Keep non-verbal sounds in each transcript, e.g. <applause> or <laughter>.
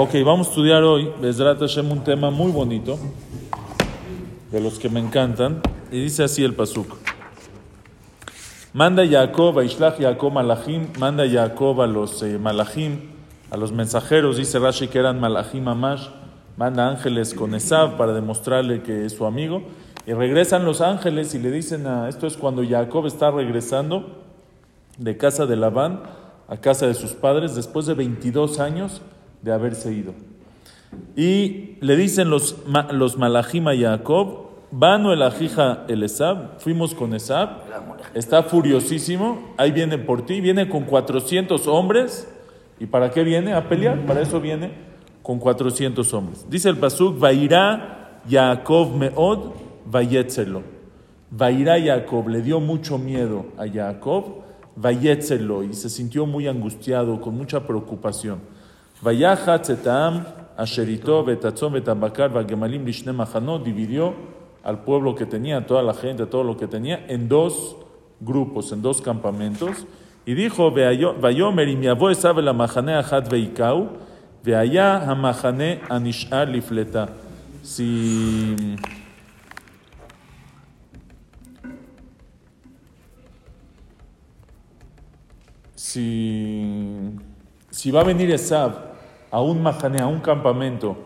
Ok, vamos a estudiar hoy, Bezrat Hashem, un tema muy bonito, de los que me encantan, y dice así el Pasuk. Manda Jacob, a Ishlach Jacob Malachim, manda Jacob a los eh, Malachim, a los mensajeros, dice Rashi que eran Malachim Amash, manda ángeles con Esab para demostrarle que es su amigo, y regresan los ángeles y le dicen a, esto es cuando Jacob está regresando de casa de Labán a casa de sus padres después de 22 años de haberse ido. Y le dicen los, los malachim a Jacob, Vano el ajija el Esab, fuimos con Esab, está furiosísimo, ahí viene por ti, viene con 400 hombres, ¿y para qué viene? A pelear, para eso viene con 400 hombres. Dice el Pasuk, Vairá Jacob meod, vayetzelo. Vairá Jacob, le dio mucho miedo a Jacob, vayetzelo, y se sintió muy angustiado, con mucha preocupación. Vayaja Tzetaam, Asherito, Betatzon, Betambakar, Bagemalim, Lishne Mahanot, dividió al pueblo que tenía, a toda la gente, todo lo que tenía, en dos grupos, en dos campamentos. Y dijo, Vayomer, y mi avó sabe la Mahane Achat Veikau, Veaya Anishar Lifleta. Si. Si, si va a venir Esab a un mahané, a un campamento,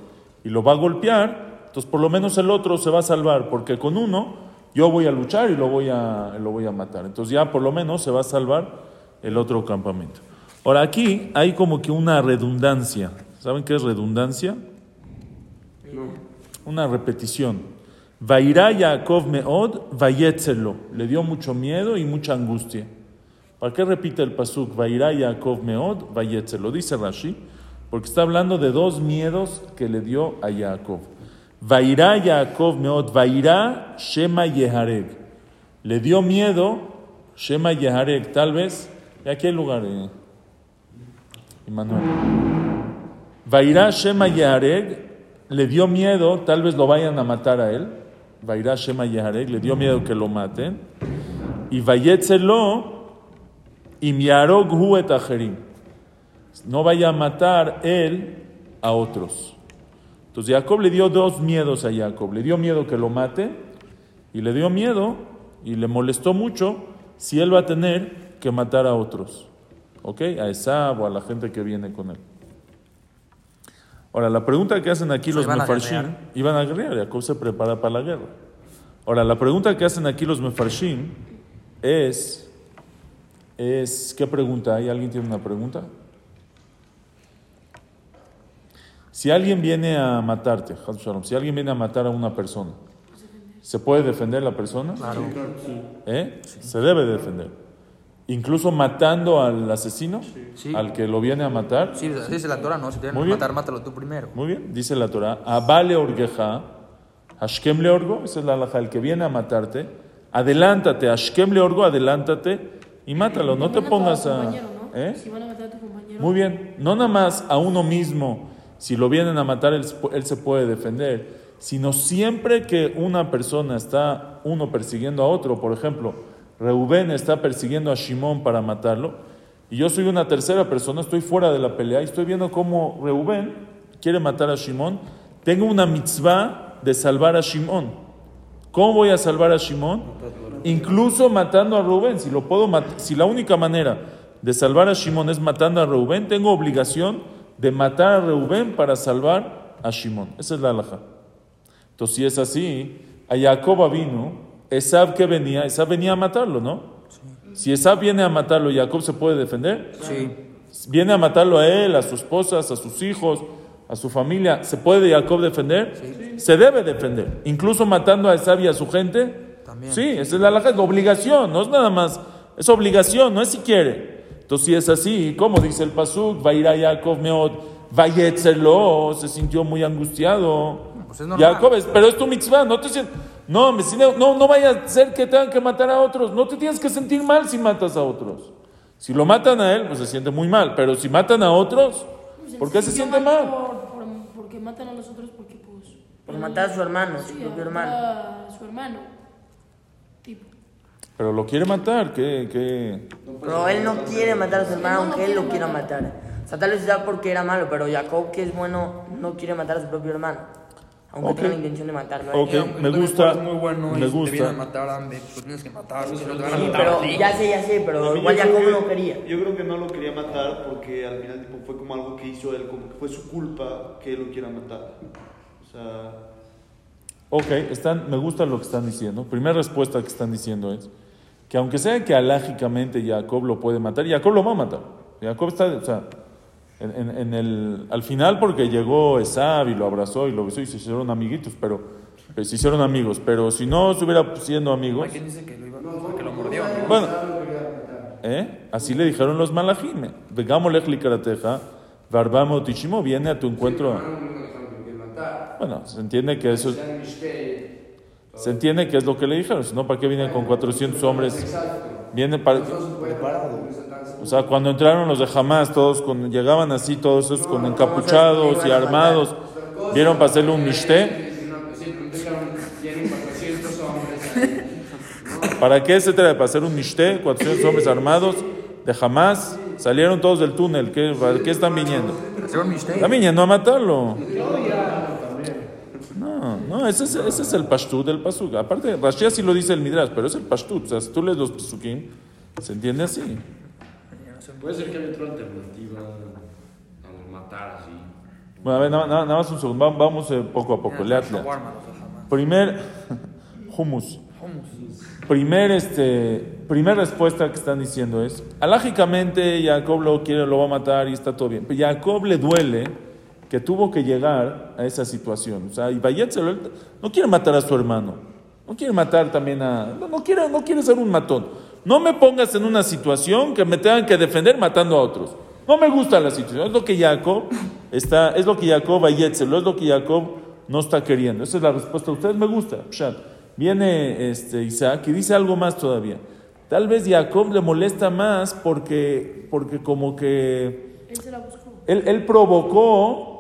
y lo va a golpear, entonces por lo menos el otro se va a salvar, porque con uno yo voy a luchar y lo voy a, lo voy a matar. Entonces ya por lo menos se va a salvar el otro campamento. Ahora aquí hay como que una redundancia. ¿Saben qué es redundancia? Una repetición. Vairá Yaakov meod, vayetzelo. Le dio mucho miedo y mucha angustia. ¿Para qué repite el pasuk? Vairá Yaakov meod, vayetzelo. Dice Rashi, porque está hablando de dos miedos que le dio a Jacob. Vairá Yaakov meod, vairá Shema Yehareg. Le dio miedo Shema Yehareg. Tal vez, ¿y aquí hay lugar? Eh? Immanuel. Vairá Shema Yehareg le dio miedo, tal vez lo vayan a matar a él. Vairá Shema Yehareg le dio miedo que lo maten. Y Vayetzelo y Miarog hu et acherim. No vaya a matar él a otros. Entonces Jacob le dio dos miedos a Jacob. Le dio miedo que lo mate y le dio miedo y le molestó mucho si él va a tener que matar a otros. ¿Ok? A Esab o a la gente que viene con él. Ahora, la pregunta que hacen aquí los mefarshim, iban a guerrear, Jacob se prepara para la guerra. Ahora, la pregunta que hacen aquí los mefarshim es, es, ¿qué pregunta hay? ¿Alguien tiene una pregunta? Si alguien viene a matarte, si alguien viene a matar a una persona, ¿se puede defender la persona? Claro. ¿Eh? Se debe de defender. Incluso matando al asesino, Sí. al que lo viene a matar. Sí, dice la Torah, ¿no? Si te vienen a matar, mátalo tú primero. Muy bien, dice la Torah, Abale orgeja, Hashkem le orgo, esa es la halajá, el que viene a matarte, adelántate, Hashkem le orgo, adelántate y mátalo, no te Van a pongas tu a... compañero, ¿no? ¿Eh? Si van a matar a tu compañero. Muy bien, no nada más a uno mismo, si lo vienen a matar, él, él se puede defender, sino siempre que una persona está, uno persiguiendo a otro, por ejemplo, Reubén está persiguiendo a Shimón para matarlo, y yo soy una tercera persona, estoy fuera de la pelea y estoy viendo cómo Reubén quiere matar a Shimón, tengo una mitzvah de salvar a Shimón. ¿Cómo voy a salvar a Shimón? Incluso matando a Rubén. Si, lo puedo si la única manera de salvar a Shimón es matando a Rubén, tengo obligación de matar a Rubén para salvar a Shimón. Esa es la alhaja. Entonces, si es así, a Jacob vino, Esab que venía, Esab venía a matarlo, ¿no? Si Esab viene a matarlo, ¿Jacob se puede defender? Sí. Viene a matarlo a él, a su esposa, a sus hijos, a su familia. ¿Se puede Jacob defender? Se debe defender. Incluso matando a Esab y a su gente. También. Sí, esa es la halajá, es obligación, no es nada más. Es obligación, no es si quiere. Entonces, si es así, como dice el Pasuk, va a ir a Jacob meod, vayetzelo, se sintió muy angustiado. Pues es normal. Jacob, es- pero es tu mitzvah, no te sientas. No, no, no vaya a ser que tengan que matar a otros. No te tienes que sentir mal si matas a otros. Si lo matan a él, pues se siente muy mal. Pero si matan a otros, Pues, ¿por qué se siente mal mal? por- por- porque matan a los otros porque pues... Por matar a su hermano, su Sí, propio a hermano. matar a su hermano. Pero lo quiere matar, ¿qué? qué? Pero él no quiere matar a su hermano, aunque él lo quiera matar. sea, tal vez ya porque era malo, pero Jacob, que es bueno, no quiere matar a su propio hermano. Aunque Ok. tenga la intención de matarlo. Ok. Y aunque me gusta, muy bueno me gusta. te a matar a Ambe, pues tienes que matarlo, si no te van a Sí, matar pero ya sé, ya sé, pero igual yo creo Jacob que- no quería. Yo creo que no lo quería matar porque al final tipo, fue como algo que hizo él, como que fue su culpa que él lo quiera matar. O sea, Ok, están, me gusta lo que están diciendo. Primera respuesta que están diciendo es que aunque sea que alágicamente Jacob lo puede matar, Jacob lo va a matar. Jacob está, o sea, en, el, al final porque llegó Esab y lo abrazó y lo besó y se hicieron amiguitos, pero eh, se hicieron amigos. Pero si no estuviera siendo amigos, Hay quien dice que lo, iba, que lo mordió. ¿no? bueno, ¿eh? así le dijeron los malajim. Vegámosle likarateja, Barbamo Tichimo viene a tu encuentro. Bueno, se entiende que eso es. Se entiende que es lo que le dijeron, si no, ¿para qué viene con 400 hombres? Viene para. O sea, cuando entraron los de Hamas, todos con, llegaban así, todos esos con encapuchados y armados, vieron para hacerle un mishté. ¿Para qué se trata? ¿Para hacer un mishté? 400 hombres armados de Hamas, salieron todos del túnel, ¿qué, para qué están viniendo? Están viniendo a matarlo. No, no, ese es, ese es el pashtut del pasuk. Aparte, Rashi así lo dice el Midrash, pero es el pashtut. O sea, si tú lees los pasukim, se entiende así. Puede ser que haya otra alternativa a matar así. Bueno, a ver, nada, nada- nada más un segundo. Va- Vamos eh, poco a poco. Leat, leat. Shawarma, los de Hamas. Primer, <laughs> humus. Primer, este, primer respuesta que están diciendo es, alágicamente Jacob lo quiere, lo va a matar y está todo bien. Pero Jacob le duele que tuvo que llegar a esa situación. O sea, y Bayetzel no quiere matar a su hermano. No quiere matar también a... No, no quiere, no quiere ser un matón. No me pongas en una situación que me tengan que defender matando a otros. No me gusta la situación. Es lo que Jacob está... Es lo que Jacob Bayetzel, es lo que Jacob no está queriendo. Esa es la respuesta. A ustedes me gusta. Pshat. Viene este, Isaac y dice algo más todavía. Tal vez Jacob le molesta más porque, porque como que Él se la buscó. él, él provocó.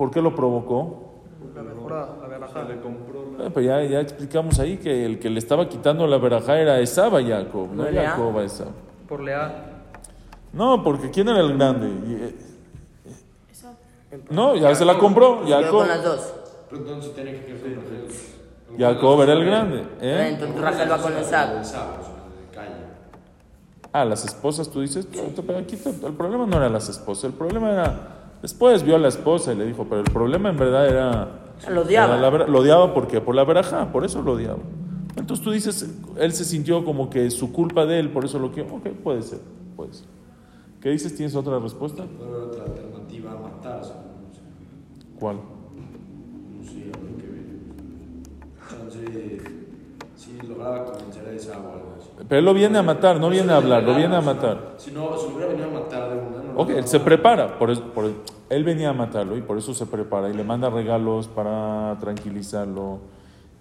¿Por qué lo provocó? Eh, pues ya, ya explicamos ahí que el que le estaba quitando la verajá era Esab a Jacob, no ¿No Lea? Jacob a Esab. Por leal. No, porque ¿quién era el grande? Eh, Esa. no, ya se la compró, Jacob. con las dos. Pero entonces tiene que. Jacob era el grande. ¿eh? Entonces Rachel va con Esab. Ah, las esposas, tú dices, "Puta, pero aquí el problema no era las esposas, el problema era, después vio a la esposa y le dijo, pero el problema en verdad era... Lo odiaba. era la lo odiaba porque por la verajá, por eso lo odiaba. Entonces tú dices, él se sintió como que su culpa de él, por eso lo quiero. Ok, puede ser, puede ser. ¿Qué dices? ¿Tienes otra respuesta? Puede haber otra alternativa a sé, ¿Cuál? no sé, a ver qué ve. Entonces, si lograba convencer a esa o algo. Pero él lo viene a matar, no viene a hablar, lo viene a matar. Si no, si hubiera venido a matar de una, Ok, él se prepara, por eso- por- él venía a matarlo y por eso se prepara y le manda regalos para tranquilizarlo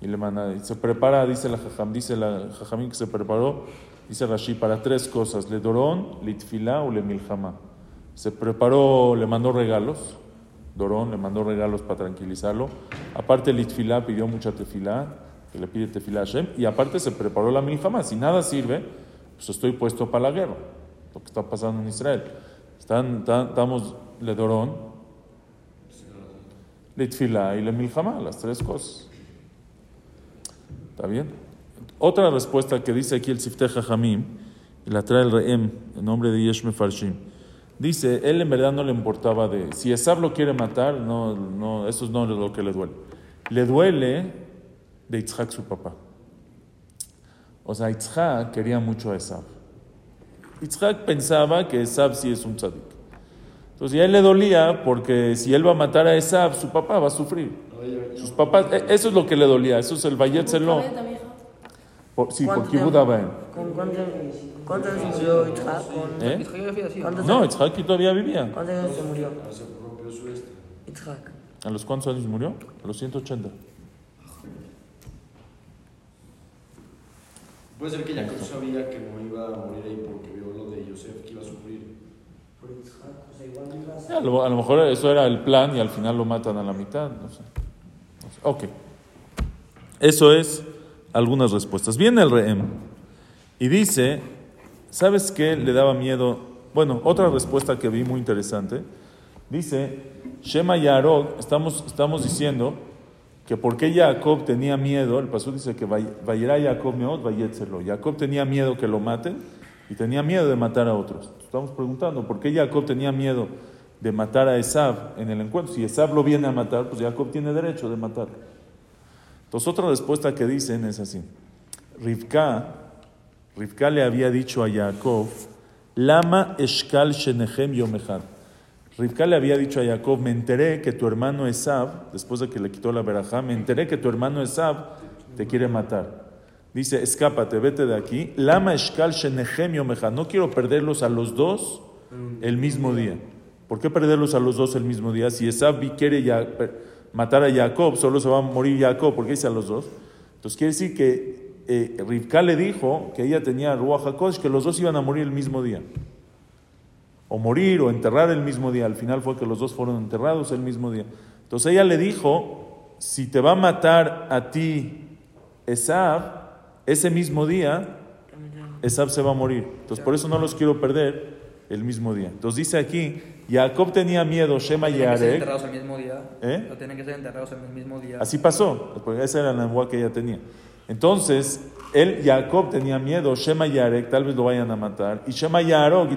y le manda, y se prepara, dice la Jajam, dice la Jajamín que se preparó, dice Rashi, para tres cosas, le dorón, litfilá o le milhama. Se preparó, le mandó regalos, Dorón le mandó regalos para tranquilizarlo, aparte litfilá pidió mucha tefilá, que le pide tefilá Hashem, y aparte se preparó la milhama, si nada sirve, pues estoy puesto para la guerra, lo que está pasando en Israel. Están, están- estamos le dorón, le tfilá y le milhama, las tres cosas. ¿Está bien? Otra respuesta que dice aquí el Sifteh Jajamim, y la trae el Rehem, en nombre de Yesh Mefarshim. Dice, él en verdad no le importaba de... Si Esab lo quiere matar, no, no, eso no es lo que le duele. Le duele de Yitzhak su papá. O sea, Yitzhak quería mucho a Esab. Yitzhak pensaba que Esab sí es un tzadik. Entonces, a él le dolía porque si él va a matar a Esab, su papá va a sufrir. Sus papás, e- eso es lo que le dolía, eso es el Bayet vieja. Por- Sí, por ¿Cuánto Kibud. ¿Con cuántos cuántos años se murió Yitzhak? ¿Con ¿Eh? Yitzhak ya así. ¿Cuántos No, años? Yitzhak todavía vivía. ¿Cuántos años se murió? ¿A los cuántos años murió? A los 180. Puede ser que Jacob sabía que no iba a morir ahí porque vio lo de Yosef que iba a sufrir. A lo, a lo mejor eso era el plan y al final lo matan a la mitad. No sé. No sé. Ok. Eso es algunas respuestas. Viene el Rehem y dice, ¿sabes qué le daba miedo Bueno, otra respuesta que vi muy interesante. Dice, Shema Yarok, estamos, estamos diciendo que por qué Jacob tenía miedo, el pasú dice que vayera Jacob meot. Jacob tenía miedo que lo maten y tenía miedo de matar a otros. Estamos preguntando, ¿por qué Jacob tenía miedo de matar a Esab en el encuentro? Si Esab lo viene a matar, pues Jacob tiene derecho de matarlo. Entonces otra respuesta que dicen es así. Rivka, Rivka le había dicho a Jacob, Lama eshkal shenechem yomechad. Rivka le había dicho a Jacob, me enteré que tu hermano Esab, después de que le quitó la verajá, me enteré que tu hermano Esab te quiere matar. Dice, escápate, vete de aquí. Lama eshkal shenechem yomechad. No quiero perderlos a los dos el mismo día. ¿Por qué perderlos a los dos el mismo día? Si Esab quiere matar a Jacob, solo se va a morir Jacob, porque dice a los dos. Entonces quiere decir que eh, Rivka le dijo que ella tenía Ruach HaKodesh, que los dos iban a morir el mismo día. O morir o enterrar el mismo día. Al final fue que los dos fueron enterrados el mismo día. Entonces ella le dijo, si te va a matar a ti Esab, ese mismo día, Esab se va a morir. Entonces por eso no los quiero perder el mismo día. Entonces dice aquí, Jacob tenía miedo, Shema y Arek. enterrados el mismo día. ¿Eh? No tienen que ser enterrados el mismo día. Así pasó, porque esa era la nebuá que ella tenía. Entonces, él, Jacob, tenía miedo, Shema y Arek, tal vez lo vayan a matar, y Shema y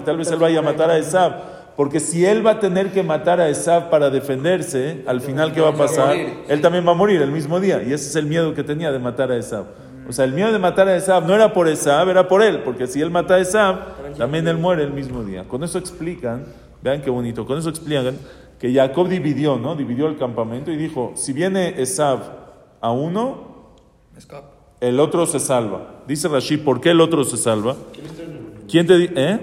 tal vez él vaya a matar a Esab. Porque si él va a tener que matar a Esab para defenderse, al final, ¿qué va a pasar? Él también va a morir el mismo día, y ese es el miedo que tenía de matar a Esab. O sea, el miedo de matar a Esab no era por Esab, era por él, porque si él mata a Esab, también él muere el mismo día. Con eso explican, vean qué bonito, con eso explican que Jacob dividió, ¿no? Dividió el campamento y dijo, si viene Esab a uno. El otro se salva. Dice Rashi, ¿por qué el otro se salva? ¿Quién te dice? ¿Eh?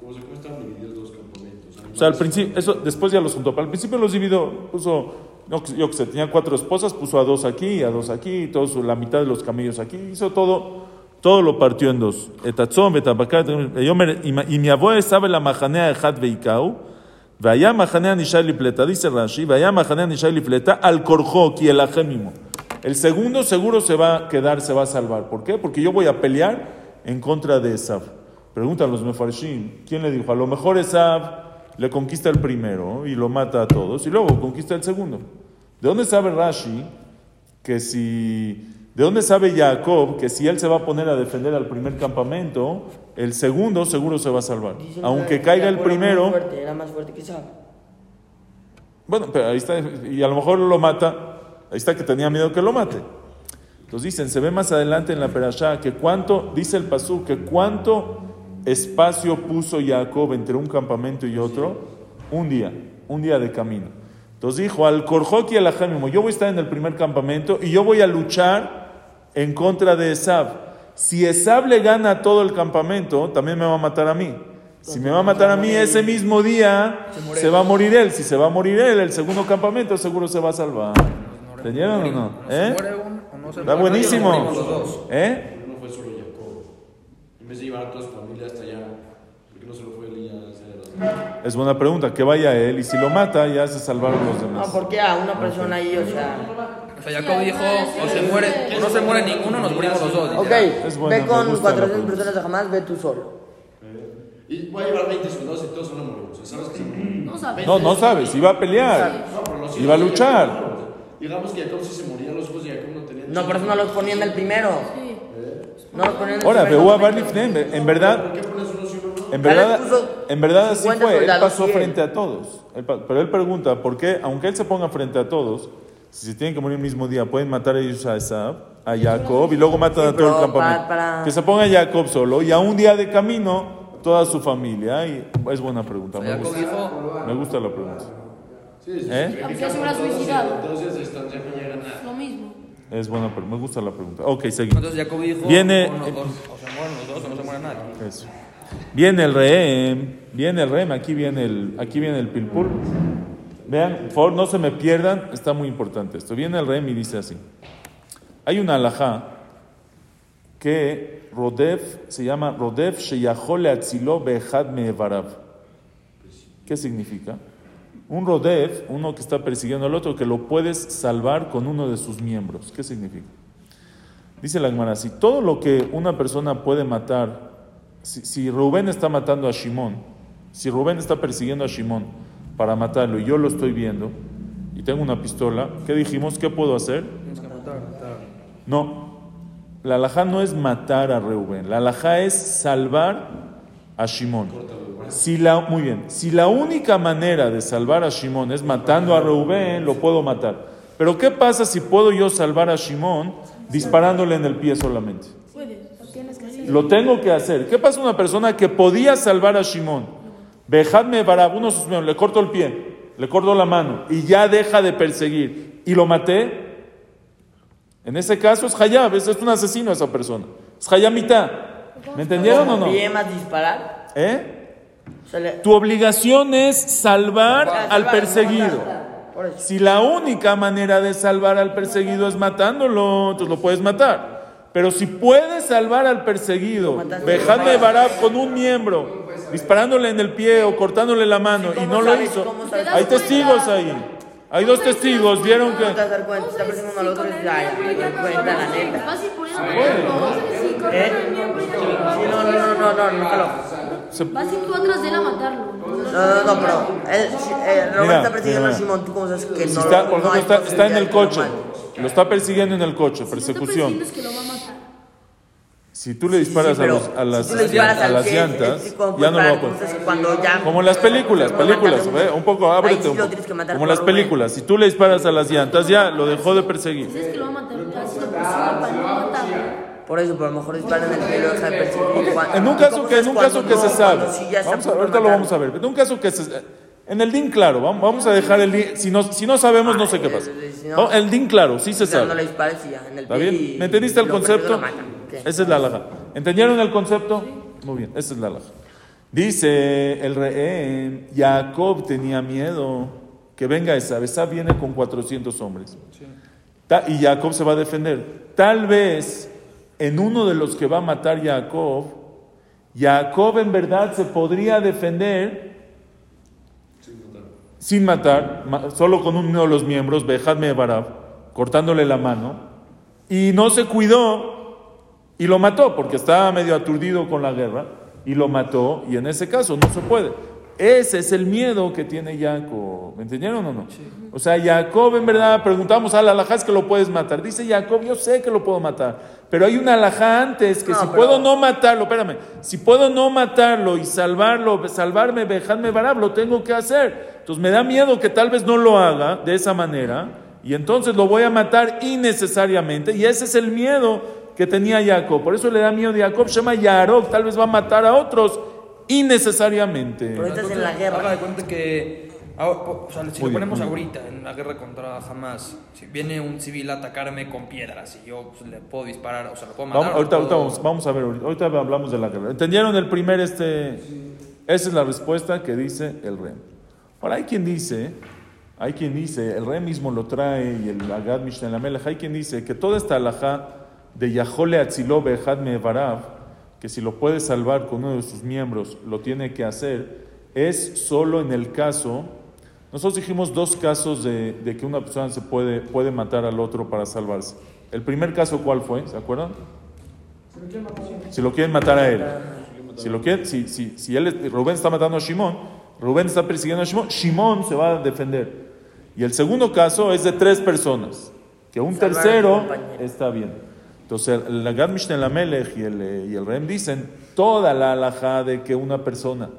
Como se estaban divididos los campamentos. O sea, al principio, eso después ya los juntó. Al principio los dividió, puso, no, yo que sé, tenía cuatro esposas, puso a dos aquí, a dos aquí, todos, la mitad de los camellos aquí, hizo todo, todo lo partió en dos. Etatzón, betabacat, yomer, y mi abuela sabe la majanea de Had Veikau, vaya majanea nishai lipleta, dice Rashi, vaya majanea nishai lipleta, al korjo, ki el ajemimo. El segundo seguro se va a quedar, se va a salvar. ¿Por qué? Porque yo voy a pelear en contra de Esab. Preguntan los mefarshim, ¿quién le dijo? A lo mejor Esab le conquista el primero y lo mata a todos y luego conquista el segundo. ¿De dónde sabe Rashi que si... ¿De dónde sabe Jacob que si él se va a poner a defender al primer campamento, el segundo seguro se va a salvar? Dicen Aunque que caiga el primero, fuerte, era más fuerte que Esab. bueno, pero ahí está, y a lo mejor lo mata, ahí está que tenía miedo que lo mate. Entonces dicen, se ve más adelante en la perashá que cuánto, dice el pasú, que cuánto espacio puso Jacob entre un campamento y otro, un día, un día de camino. Entonces dijo, al Korjok y al Ajamimo, yo voy a estar en el primer campamento y yo voy a luchar en contra de Esab. Si Esab le gana todo el campamento, también me va a matar a mí. Si me va a matar a mí ese mismo día, se va a morir él. Si se va a morir él, el segundo campamento seguro se va a salvar. ¿Entendieron o no? ¿Eh? no se Está muere, buenísimo. morimos los dos. ¿Eh? Pero no fue solo Jacob. En vez de llevar a toda su familia hasta allá, ¿por qué no se lo fue las Es buena pregunta. Que vaya él y si lo mata, ya se salvaron los No, demás. porque a una persona ahí, o sea. O sea, Jacob dijo, o se muere, o no se muere ninguno, nos morimos los dos. Ok, literal. Es buena, ve con gusta la 400 pregunta. personas de jamás, ve tú solo. Y voy a llevar 20 soldados y todos. O sea, ¿sabes que se? No sabes. No, no sabes. Iba a pelear. No, Iba a luchar. Digamos que Jacob sí se moría, los hijos de Jacob no tenían. No, por eso no los ponían el primero. Sí. No los ponían el Ahora, primero. Barlifnem, en verdad, ¿Por qué pones unos y unos no? en verdad, en verdad así 50 fue. Él pasó 100. frente a todos. Pero él pregunta, ¿por qué, aunque él se ponga frente a todos, si se tienen que morir el mismo día, pueden matar ellos a Esab, a Jacob, y luego matan Sí, a todo el campamento? para- para- Que se ponga Jacob solo, y a un día de camino, toda su familia. Y es buena pregunta, me gusta, me gusta la pregunta. Sí, sí, ¿Eh? Aunque se hubiera suicidado. De estancia no llega nada. Lo mismo. Es buena pregunta, me gusta la pregunta. Ok, seguimos. entonces Jacob dijo, Viene- o, no- o- o se mueren los dos o no se muere nadie. Eso. Viene el rehén, viene el rehén, aquí viene el, aquí viene el pilpul. Vean, por favor, no se me pierdan, está muy importante esto. Viene el rehén y dice así. Hay una alajá que Rodef se llama Rodef Sheyahole Atzilo Behad Mevarav. ¿Qué significa? Un Rodef, uno que está persiguiendo al otro, que lo puedes salvar con uno de sus miembros. ¿Qué significa? Dice la Gemara, si todo lo que una persona puede matar, si, si Rubén está matando a Shimón Si Rubén está persiguiendo a Shimón para matarlo y yo lo estoy viendo y tengo una pistola, ¿qué dijimos? ¿Qué puedo hacer? No, la alajá no es matar a Reuben, la alajá es salvar a Shimón. Si la, muy bien, si la única manera de salvar a Shimón es matando a Reuben, lo puedo matar. Pero ¿qué pasa si puedo yo salvar a Shimón disparándole en el pie solamente? Lo tengo que hacer. ¿Qué pasa una persona que podía salvar a Shimón? Bejadme barab, uno de sus le corto el pie, le corto la mano y ya deja de perseguir y lo maté. En ese caso es Hayab, es, es un asesino esa persona. Es Hayamita. ¿Me entendieron o no? ¿Bien más disparar? ¿Eh? Tu obligación es salvar Ah, al perseguido. Si la única manera de salvar al perseguido es matándolo, entonces lo puedes matar. Pero si puedes salvar al perseguido, mataste. Bejadme Barab con un miembro, disparándole en el pie o cortándole la mano y ¿Cómo no lo hizo, hay testigos ahí. Hay dos testigos, vieron ¿Cómo te vas a que... ¿Eh? Sí, no, no, no, no, no, no, Vas tú atrás de él a matarlo. No, no, no, pero eh, está persiguiendo a Simón, ¿tú cómo sabes que no está, en el coche, lo está persiguiendo en el coche, persecución. que lo. Si tú le disparas a, a las, a las llantas, ya no lo va a Como en las películas, películas, un poco, ábrete Como por las películas, si tú le disparas a las llantas, ya lo dejó de perseguir. Sabes que lo va a matar. Por eso, pero a lo mejor disparan en el pie y lo deja de. Cuando- En un ¿y caso que, en un caso que no? se sabe, vamos a, ahorita lo vamos a ver, en un caso que se, en el DIN claro, vamos, vamos a dejar el DIN, si no, si no sabemos no sé qué pasa. Oh, El DIN claro, sí se no sabe. le dispares y ya en el ¿Está bien? ¿Me entendiste el concepto? Esa es la alhaja. ¿Entendieron el concepto? Muy bien, esa es la alhaja. Dice el rehén, Jacob tenía miedo que venga esa. Esa viene con 400 hombres. Y Jacob se va a defender. Tal vez en uno de los que va a matar Jacob, Jacob en verdad se podría defender sin matar, ma- solo con uno de los miembros, Bejadme Barab, cortándole la mano, y no se cuidó y lo mató, porque estaba medio aturdido con la guerra, y lo mató, y en ese caso no se puede. Ese es el miedo que tiene Jacob. ¿Me entendieron o no? O sea, Jacob en verdad, preguntamos al alajá es que lo puedes matar. Dice Jacob, yo sé que lo puedo matar, pero hay una alajá antes que No, si pero- puedo no matarlo, espérame, si puedo no matarlo y salvarlo, salvarme, dejarme barab, lo tengo que hacer. Entonces me da miedo que tal vez no lo haga de esa manera y entonces lo voy a matar innecesariamente y ese es el miedo que tenía Jacob. Por eso le da miedo a Jacob, se llama Yarok, tal vez va a matar a otros innecesariamente. Pero ahorita es en la Haga guerra. de cuenta que. O sea, si lo ponemos ahorita en la guerra contra Hamas, si viene un civil a atacarme con piedras y yo pues, le puedo disparar, o sea, lo puedo matar. Vamos, ahorita, ahorita puedo- vamos, vamos a ver, ahorita ahorita hablamos de la guerra. ¿Entendieron el primer este? Esa es la respuesta que dice el rey. Ahora hay quien dice, hay quien dice, el rey mismo lo trae y el Agad Mishnah Lamelech, hay quien dice que toda esta alajá de Yahole Atziló Behadme Barav, que si lo puede salvar con uno de sus miembros, lo tiene que hacer, es solo en el caso, nosotros dijimos dos casos de, de que una persona se puede, puede matar al otro para salvarse. El primer caso, ¿cuál fue? ¿Se acuerdan? Si lo quieren matar a él. Si, lo quieren, si, si, si él, Rubén está matando a Shimón, Rubén está persiguiendo a Shimón, Shimón se va a defender. Y el segundo caso es de tres personas, que un tercero está bien. Entonces, el Agad Mishneh Lamelech y el, eh, y el Rem dicen toda la alhaja de que una persona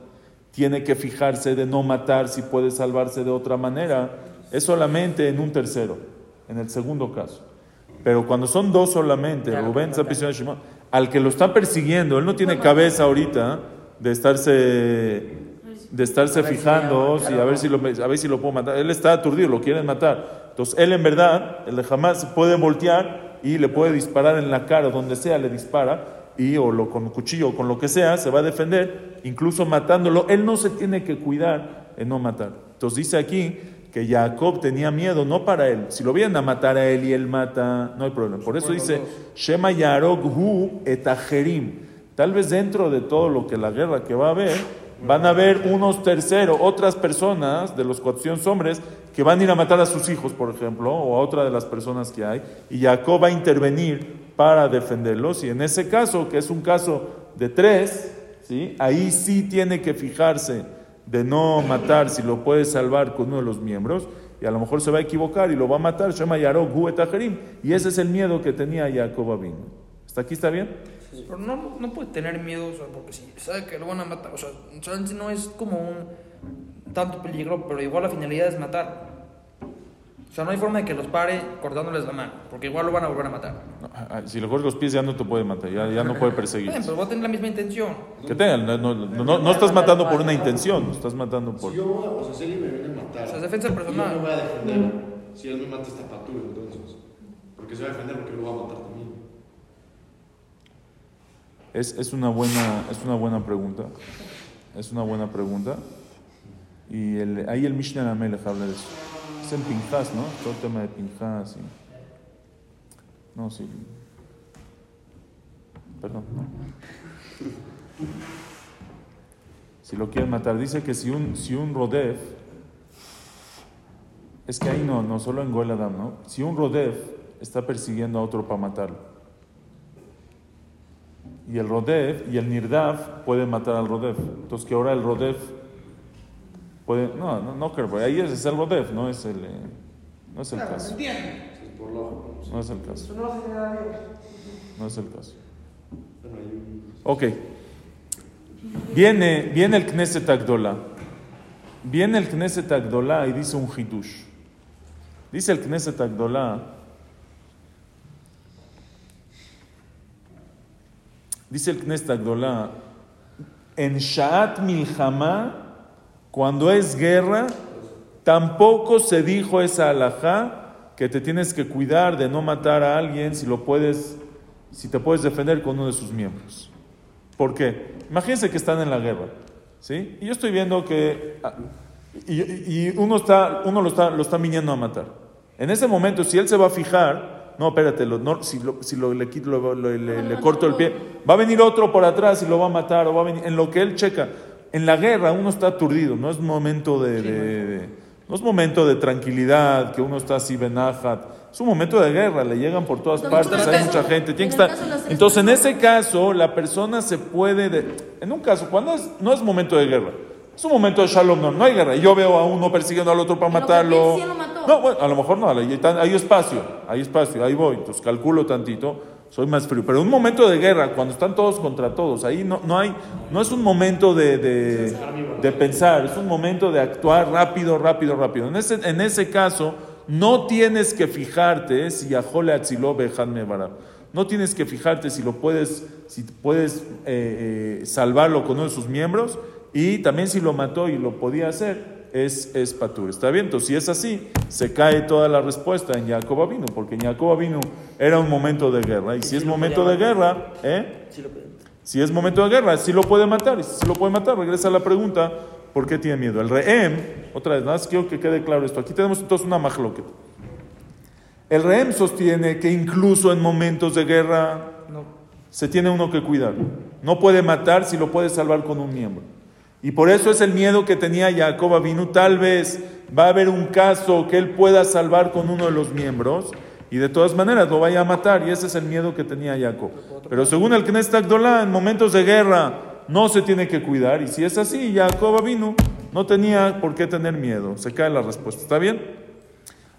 tiene que fijarse de no matar si puede salvarse de otra manera, es solamente en un tercero, en el segundo caso. Pero cuando son dos solamente, lo Rubén persiguiendo a Shimón, al que lo está persiguiendo, él no tiene cabeza ahorita de estarse de estarse fijando si, a ver si lo a ver si lo puedo matar. Él está aturdido, lo quieren matar. Entonces él en verdad, el de jamás puede voltear y le puede disparar en la cara, donde sea le dispara y o lo con cuchillo o con lo que sea se va a defender, incluso matándolo. Él no se tiene que cuidar en no matar. Entonces dice aquí que Jacob tenía miedo, no para él. Si lo vienen a matar a él y él mata, no hay problema. Por eso dice, Shema Yarok Hu etajerim. Tal vez dentro de todo lo que la guerra que va a haber, van a haber unos terceros, otras personas de los 400 hombres que van a ir a matar a sus hijos, por ejemplo, o a otra de las personas que hay, y Jacob va a intervenir para defenderlos. Y en ese caso, que es un caso de tres, ¿sí? ahí sí tiene que fijarse de no matar si lo puede salvar con uno de los miembros, y a lo mejor se va a equivocar y lo va a matar, Shema Yarok Hu et Acherim. Y ese es el miedo que tenía Jacob Abinu. ¿Hasta aquí está bien? Pero no, no puede tener miedo, o sea, porque si sabe que lo van a matar, o sea, no es como un tanto peligro, pero igual la finalidad es matar. O sea, no hay forma de que los pare cortándoles la mano, porque igual lo van a volver a matar. No, ah, Si le cortas los pies ya no te puede matar, ya, ya no puede perseguir. Bien, pero va a tener la misma intención. Que tengan, no, no, no- no estás matando por una intención, estás matando por... Si yo, o sea, si alguien me viene a matar, O sea, es defensa personal. yo me voy a defender. Si él me mata esta patura, entonces. Porque se va a defender porque lo va a matar también. Es, es, una buena, es una buena pregunta. Es una buena pregunta. Y el, ahí el Mishnah Amelech habla de eso. En Pinjas, ¿no? Todo el tema de Pinjas. Y... No, sí. Perdón. Si lo quieren matar, dice que si un, si un Rodef, es que ahí no, no solo en Goel Adam, ¿no? Si un Rodef está persiguiendo a otro para matarlo, y el Rodef y el Nirdaf pueden matar al Rodef. Entonces que ahora el Rodef puede. No, no, no creo, ahí es, es el Rodef, no es el. eh, no es el caso. No es el caso. No es el caso. Ok. Viene, viene el Knesset Agdola. Viene el Knesset Agdola y dice un hitush. Dice el Knesset Agdola. Dice el Knesset Agdola. En Shaat Milchama, cuando es guerra, tampoco se dijo esa alajá que te tienes que cuidar de no matar a alguien si lo puedes, si te puedes defender con uno de sus miembros. ¿Por qué? Imagínense que están en la guerra, ¿sí? Y yo estoy viendo que ah, y, y uno está, uno lo está, lo está viniendo a matar. En ese momento, si él se va a fijar, no, espérate, lo- no, si, lo, si lo- le, quito- le- le corto el pie, va a venir otro por atrás y lo va a matar, o va a venir, en lo que él checa. En la guerra uno está aturdido, no es momento de, de- de- no es momento de tranquilidad, que uno está así benajat. Es un momento de guerra, le llegan por todas Entonces, partes, hay caso- mucha gente, tiene que estar. Entonces, en ese caso, la persona se puede. de- en un caso, cuando es, no es momento de guerra, es un momento de shalom, no, no hay guerra. Yo veo a uno persiguiendo al otro para Pero matarlo. lo mató. No, bueno, a lo mejor no, hay, hay espacio, hay espacio, ahí voy. Entonces, calculo tantito, soy más frío. Pero un momento de guerra, cuando están todos contra todos, ahí no, no hay, no es un momento de, de, de pensar, es un momento de actuar rápido, rápido, rápido. En ese, en ese caso, no tienes que fijarte si Yahole Atziló Bejan Mevara. No tienes que fijarte si lo puedes, si puedes eh, eh, salvarlo con uno de sus miembros y también si lo mató y lo podía hacer, es, es patur. ¿Está bien? Entonces, si es así, se cae toda la respuesta en Jacob Avinu, porque en Jacob Avinu era un momento de guerra. Y si es momento de guerra, ¿eh? Si es momento de guerra, sí lo puede matar. Y si lo puede matar, regresa a la pregunta, ¿por qué tiene miedo? El rehem, otra vez, nada más quiero que quede claro esto. Aquí tenemos entonces una majloquet. El rehem sostiene que incluso en momentos de guerra No. se tiene uno que cuidar. No puede matar si lo puede salvar con un miembro. Y por eso es el miedo que tenía Jacob Avinu. Tal vez va a haber un caso que él pueda salvar con uno de los miembros y de todas maneras lo vaya a matar. Y ese es el miedo que tenía Jacob. Pero según el Knesset Agdolá, en momentos de guerra no se tiene que cuidar. Y si es así, Jacob Avinu no tenía por qué tener miedo. Se cae la respuesta. ¿Está bien?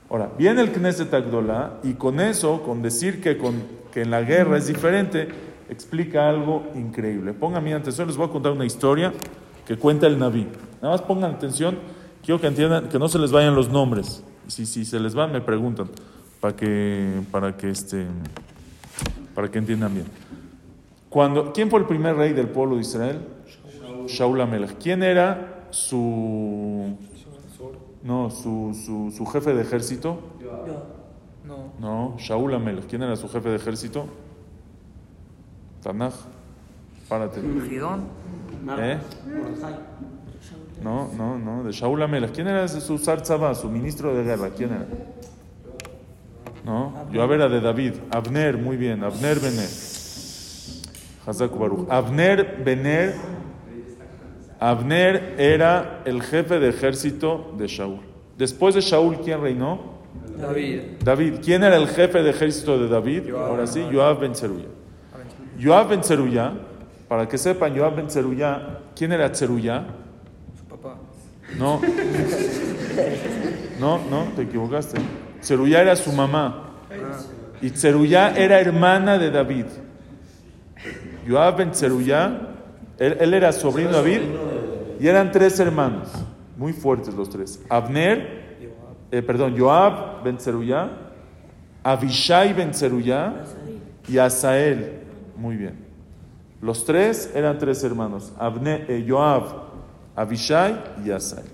Ahora, viene el Knesset Agdolá y con eso, con decir que, en la guerra es diferente, explica algo increíble. Pongan mi atención, les voy a contar una historia que cuenta el Naví. Nada más pongan atención, quiero que entiendan, que no se les vayan los nombres. Si, si se les van, me preguntan, para que, para que, este, para que entiendan bien. Cuando, ¿Quién fue el primer rey del pueblo de Israel? Shaul Amelech. ¿Quién era su, no, su, su, su jefe de ejército? No. No, Shaul Amelech. ¿Quién era su jefe de ejército? Tanaj. Párate. Gidón. ¿Eh? No, no, no, de Shaul Amelech. ¿Quién era su Sarzaba, su ministro de guerra? ¿Quién era? No, yo a ver, de David. Abner, muy bien. Abner Bener. Hazak Baruch. Abner Bener. Abner era el jefe de ejército de Shaul. Después de Shaul, ¿quién reinó? David. David. ¿Quién era el jefe de ejército de David? Ahora sí, Joab Ben Zeruya. Joab Ben Zeruya, para que sepan, Joab Ben Zeruya, ¿quién era Zeruya? Su papá. No. No, no, te equivocaste. Zeruyá era su mamá. Y Zeruyá era hermana de David. Joab ben Zeruyá, él, él era sobrino de David y eran tres hermanos, muy fuertes los tres. Abner, eh, perdón, Joab ben Zeruyá, Abishai ben Zeruyá y Asael. Muy bien. Los tres eran tres hermanos, Abner, eh, Joab, Abishai y Asael.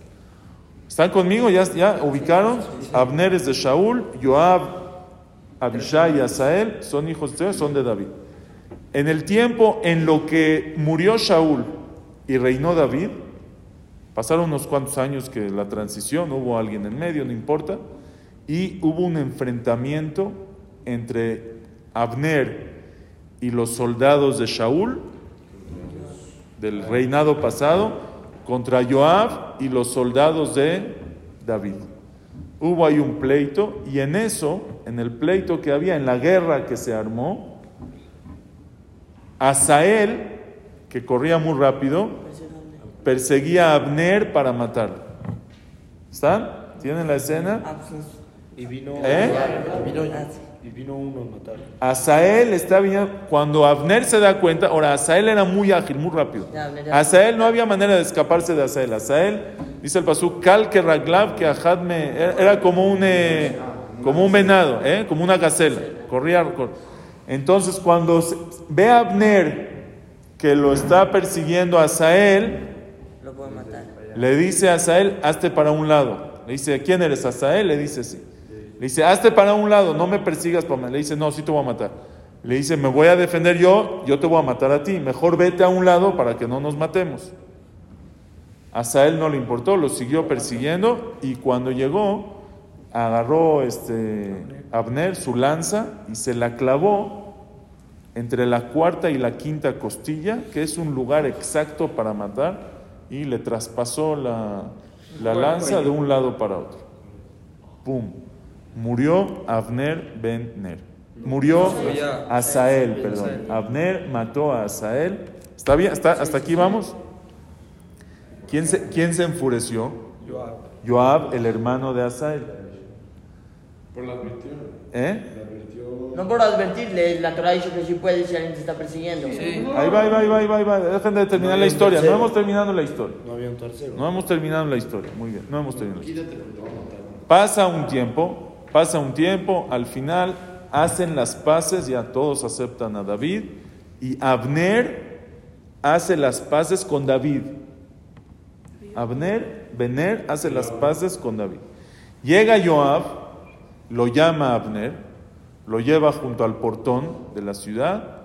¿Están conmigo? ¿Ya, ya ubicaron? Abner es de Shaul, Joab, Abishai y Asael son hijos de son de David. En el tiempo en lo que murió Shaul y reinó David, pasaron unos cuantos años que la transición, hubo alguien en medio, no importa, y hubo un enfrentamiento entre Abner y los soldados de Shaul del reinado pasado contra Joab y los soldados de David. Hubo ahí un pleito y en eso, en el pleito que había, en la guerra que se armó, Asael, que corría muy rápido, perseguía a Abner para matarlo. ¿Están? ¿Tienen la escena? Y vino, ¿Eh? y vino, y vino uno a matar. Asael está viniendo, cuando Abner se da cuenta, ahora Asael era muy ágil, muy rápido. Asael no había manera de escaparse de Asael. Asael, dice el pasú, cal que raglav que ajadme, era, era como un, eh, como un venado, ¿eh? como una gacela. Corría. cor- Entonces cuando se- ve a Abner que lo está persiguiendo a Asael, lo puede matar. le dice a Asael, hazte para un lado. Le dice, ¿quién eres? Asael, le dice sí. Le dice, hazte para un lado, no me persigas. papá". Le dice, no, sí te voy a matar. Le dice, me voy a defender yo, yo te voy a matar a ti. Mejor vete a un lado para que no nos matemos. A Asael no le importó, lo siguió persiguiendo y cuando llegó, agarró este Abner su lanza y se la clavó entre la cuarta y la quinta costilla, que es un lugar exacto para matar, y le traspasó la, la lanza de un lado para otro. ¡Pum! Murió Abner ben Ner. Murió Asael, perdón. Abner mató a Asael. ¿Está bien? ¿Está, ¿Hasta aquí vamos? ¿Quién se, quién se enfureció? Joab, el hermano de Asael. Por la advirtió. ¿Eh? No por advertirle, la Torah dice que sí puede si alguien te está persiguiendo. Sí. Ahí va, ahí va, ahí va, ahí va, ahí va. Dejen de terminar No la historia. No hemos terminado la historia. No había un tercero. No hemos terminado la historia. Muy bien, no hemos terminado. la historia. Quítate porque te van a matar. Pasa un tiempo, pasa un tiempo, al final hacen las paces, ya todos aceptan a David, y Abner hace las paces con David. Abner, Bener hace las paces con David. Llega Joab, lo llama Abner, lo lleva junto al portón de la ciudad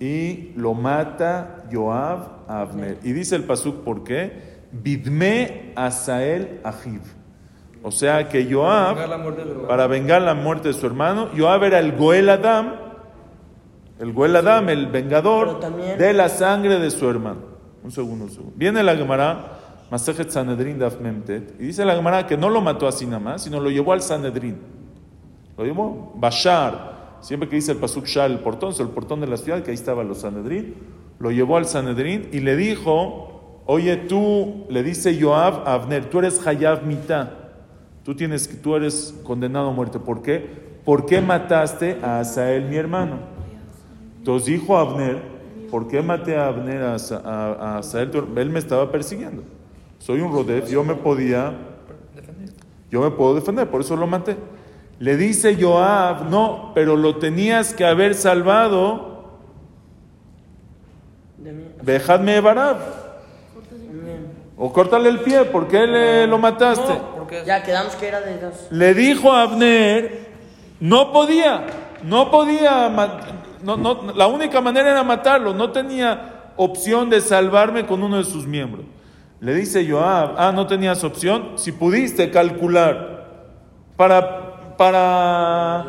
y lo mata Joab a Abner. Y dice el pasuk, ¿por qué? Bidme Asael Ahiv. O sea que Joab, Vengar para vengar la muerte de su hermano, Joab era el Goel Adam, el Goel Adam, el vengador también- de la sangre de su hermano. Un segundo, un segundo. Viene la Gemara, Masejet Sanedrin Daf Memtet, y dice la Gemara que no lo mató así nada más, sino lo llevó al Sanedrin. Lo llevó Bashar. Siempre que dice el Pasuk Shah, el portón, es el portón de la ciudad, que ahí estaban los Sanedrin, lo llevó al Sanedrin y le dijo, oye tú, le dice Joab a Abner, tú eres Hayav Mitá, tú, tienes, tú eres condenado a muerte. ¿Por qué? ¿Por qué mataste a Asael, mi hermano? Entonces dijo Abner, ¿por qué maté a Abner a, a- Asael? Él me estaba persiguiendo. Soy un rodef, yo me podía, yo me puedo defender, por eso lo maté. Le dice Joab, no, pero lo tenías que haber salvado. Dejadme Barab. O córtale el pie, ¿por qué le, lo mataste? No, Ya quedamos que era de dos. Le dijo a Abner, no podía, no podía, ma- no, no, la única manera era matarlo, no tenía opción de salvarme con uno de sus miembros. Le dice Joab, ah, no tenías opción, si pudiste calcular para, para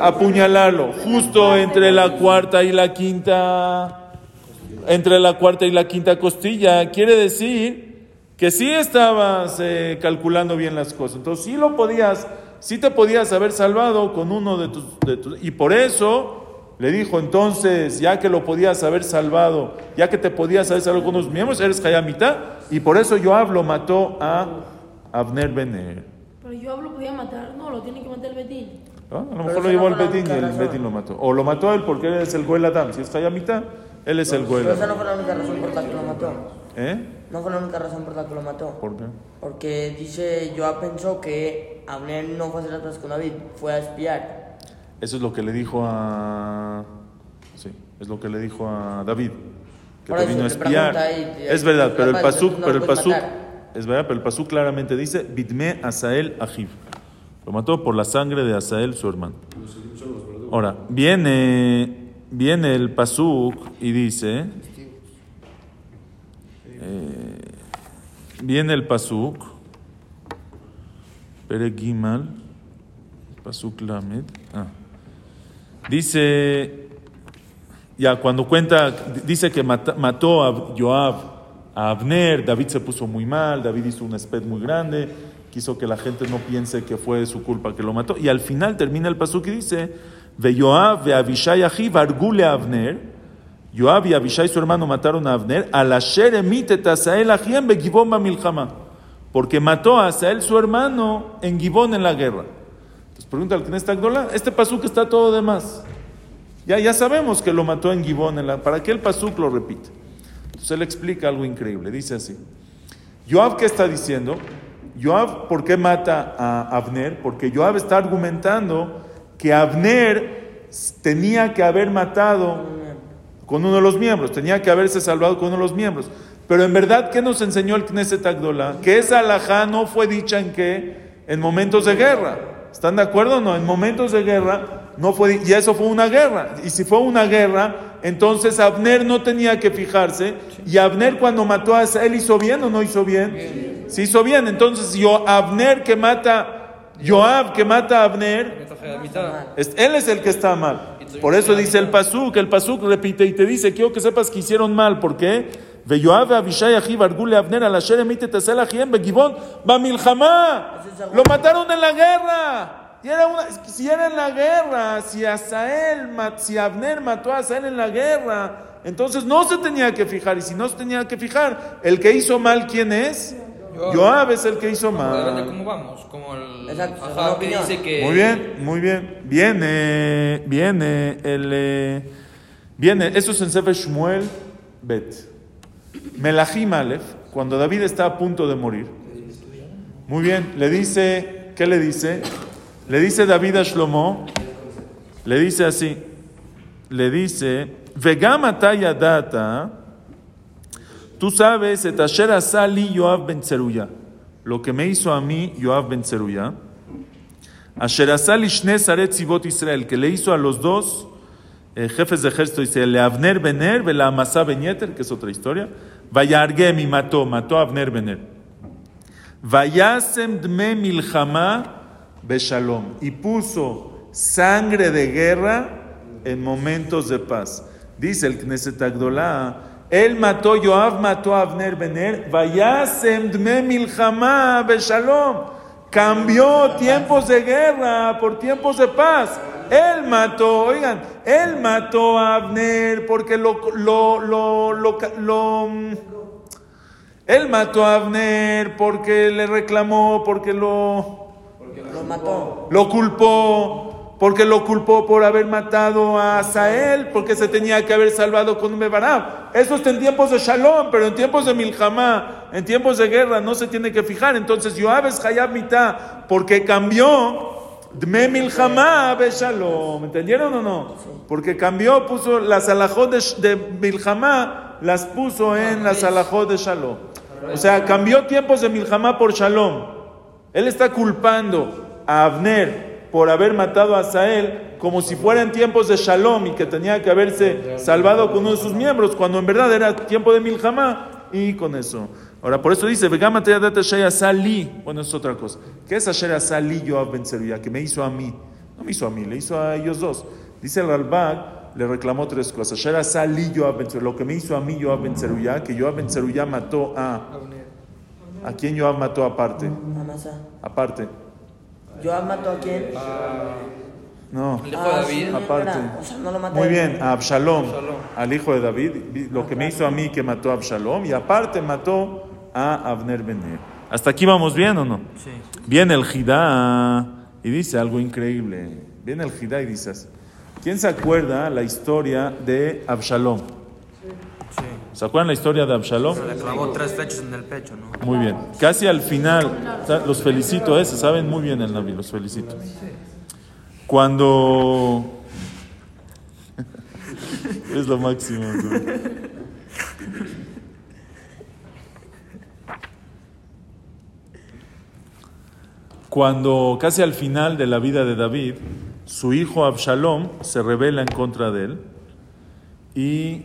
apuñalarlo, justo entre la cuarta y la quinta, entre la cuarta y la quinta costilla, quiere decir que sí estabas eh, calculando bien las cosas. Entonces sí lo podías, sí te podías haber salvado con uno de tus, de tus- y por eso le dijo entonces, ya que lo podías haber salvado, ya que te podías haber salvado con unos miembros, eres Hayamita, y por eso Joab lo mató a Abner Bener. Pero yo lo podía matar. No, lo tiene que matar el Betín. ¿no? A lo Pero mejor lo llevó no al Betín y el razón. Betín lo mató. O lo mató él porque él es el Goel Adam. Si está allá a mitad, él es el Goel Pero esa no fue la única razón por la que lo mató. ¿Eh? No fue la única razón por la que lo mató. ¿Por qué? Porque dice, Joab pensó que Abner no fue a hacer las cosas con David, fue a espiar. Eso es lo que le dijo a. Sí, es lo que le dijo a David. Que Por te eso, vino a espiar. ahí, Es verdad, pero el pasuk, no pero el pasuk, es verdad, pero el pasuk claramente dice, Bidme Asael Ajiv. Lo mató por la sangre de Asael, su hermano. Ahora, viene, viene el pasuk y dice, eh, viene el pasuk, Pere Gimal, pasuk Lamed, ah. dice, ya cuando cuenta, dice que mató a Joab a Abner, David se puso muy mal, David hizo un esped muy grande, quiso que la gente no piense que fue su culpa que lo mató. Y al final termina el pasuk y dice, Ve Joab ve Abishai argule Abner, Joab y Abishai su hermano mataron a Abner, al asher emitet Asael ahiem begibón milchama, porque mató a Asael su hermano en Gibón en la guerra. Entonces pregunta al Knesset Agdola, este pasuk está todo de más. Ya, ya sabemos que lo mató en Gibón. En la, ¿Para qué el Pasuk lo repite? Entonces él explica algo increíble. Dice así. Joab, ¿qué está diciendo? Joab, ¿por qué mata a Abner? Porque Joab está argumentando que Abner tenía que haber matado con uno de los miembros, tenía que haberse salvado con uno de los miembros. Pero en verdad, ¿qué nos enseñó el Knesset Agdola? Que esa alajá no fue dicha en qué? En momentos de guerra. ¿Están de acuerdo o no? En momentos de guerra no fue, y eso fue una guerra. Y si fue una guerra, entonces Abner no tenía que fijarse. Y Abner cuando mató a él hizo bien o no hizo bien? Sí hizo bien. Entonces yo, Abner que mata, Joab que mata a Abner, Él es el que está mal. Por eso dice el Pasuk, el Pasuk repite y te dice, quiero que sepas que hicieron mal. ¿Por qué? Lo mataron en la guerra. Y era una- si era en la guerra, si Asael, si Abner mató a Asael en la guerra, entonces no se tenía que fijar. Y si no se tenía que fijar, el que hizo mal, ¿quién es? Joab. Joab es el que hizo mal. ¿cómo vamos? Como el. Exacto, Ajá, que dice que. Muy bien, muy bien. Viene, viene el. eh, viene, eso es en Sefer Shmuel Bet. Melahim Aleph, cuando David está a punto de morir. Muy bien, le dice, ¿qué le dice? Le dice David a Shlomo, le dice así, le dice, Vegam data, tú sabes, et asher asali Yoav ben Tzeruya, lo que me hizo a mí Yoav ben Tzeruya, Asher asal ishne saret tzivot Israel, que le hizo a los dos eh, jefes de ejército, dice, le Abner Bener, ve la Amasa Ben Yeter, que es otra historia, Vayargem y mató, mató a Abner Bener. Vayasem dme milchama beshalom, y puso sangre de guerra en momentos de paz. Dice el Knesset él mató, Joab mató a Abner Bener, Vayasem dme milchama beshalom. Cambió tiempos de guerra por tiempos de paz. Él mató, oigan, él mató a Abner porque lo, lo, lo, lo, lo- él mató a Abner porque le reclamó, porque lo, Lo mató. lo culpó, porque lo culpó por haber matado a Asael, porque se tenía que haber salvado con un Bebarab. Eso está en tiempos de Shalom, pero en tiempos de Milhamá, en tiempos de guerra, no se tiene que fijar. Entonces, Joab es Hayab mitad, porque cambió Dme Milhamá be Shalom. ¿Entendieron o no? Porque cambió, puso las alajot de, de Milhamá, las puso en las alajot de Shalom. O sea, cambió tiempos de Milhamá por Shalom. Él está culpando a Abner por haber matado a Asael como si fueran tiempos de Shalom y que tenía que haberse salvado con uno de sus miembros, cuando en verdad era tiempo de Milhamá y con eso. Ahora, por eso dice, "Vegama te yadata Shaya Sali. Bueno, es otra cosa. ¿Qué es Asher Sali Yoab Ben Zeruya? Que me hizo a mí. No me hizo a mí, le hizo a ellos dos. Dice el Ralbag, le reclamó tres cosas. Asher Sali Yoab Ben Zeruya. Lo que me hizo a mí Yoab Ben Zeruya, que Yoab Ben Zeruya mató a... ¿A quién Yoab mató aparte? Amasa. Aparte. Joab mató a quién? No. El hijo de David. sí, Aparte. era. O sea, no lo mató Muy bien, a Absalom, Absalom. al hijo de David, vi- lo que me hizo a mí que mató a Absalom, y aparte mató a Abner Bener. ¿Hasta aquí vamos bien o no? Sí. Viene el Jidá y dice algo increíble. Viene el Jidá y dice, así. ¿quién se acuerda la historia de Absalom? ¿Se acuerdan la historia de Absalom? Le clavó tres flechas en el pecho, ¿no? Muy bien. Casi al final, los felicito, ¿eh? se saben muy bien el Naví, los felicito. Cuando... <laughs> es lo máximo. Cuando casi al final de la vida de David, su hijo Absalom se rebela en contra de él y,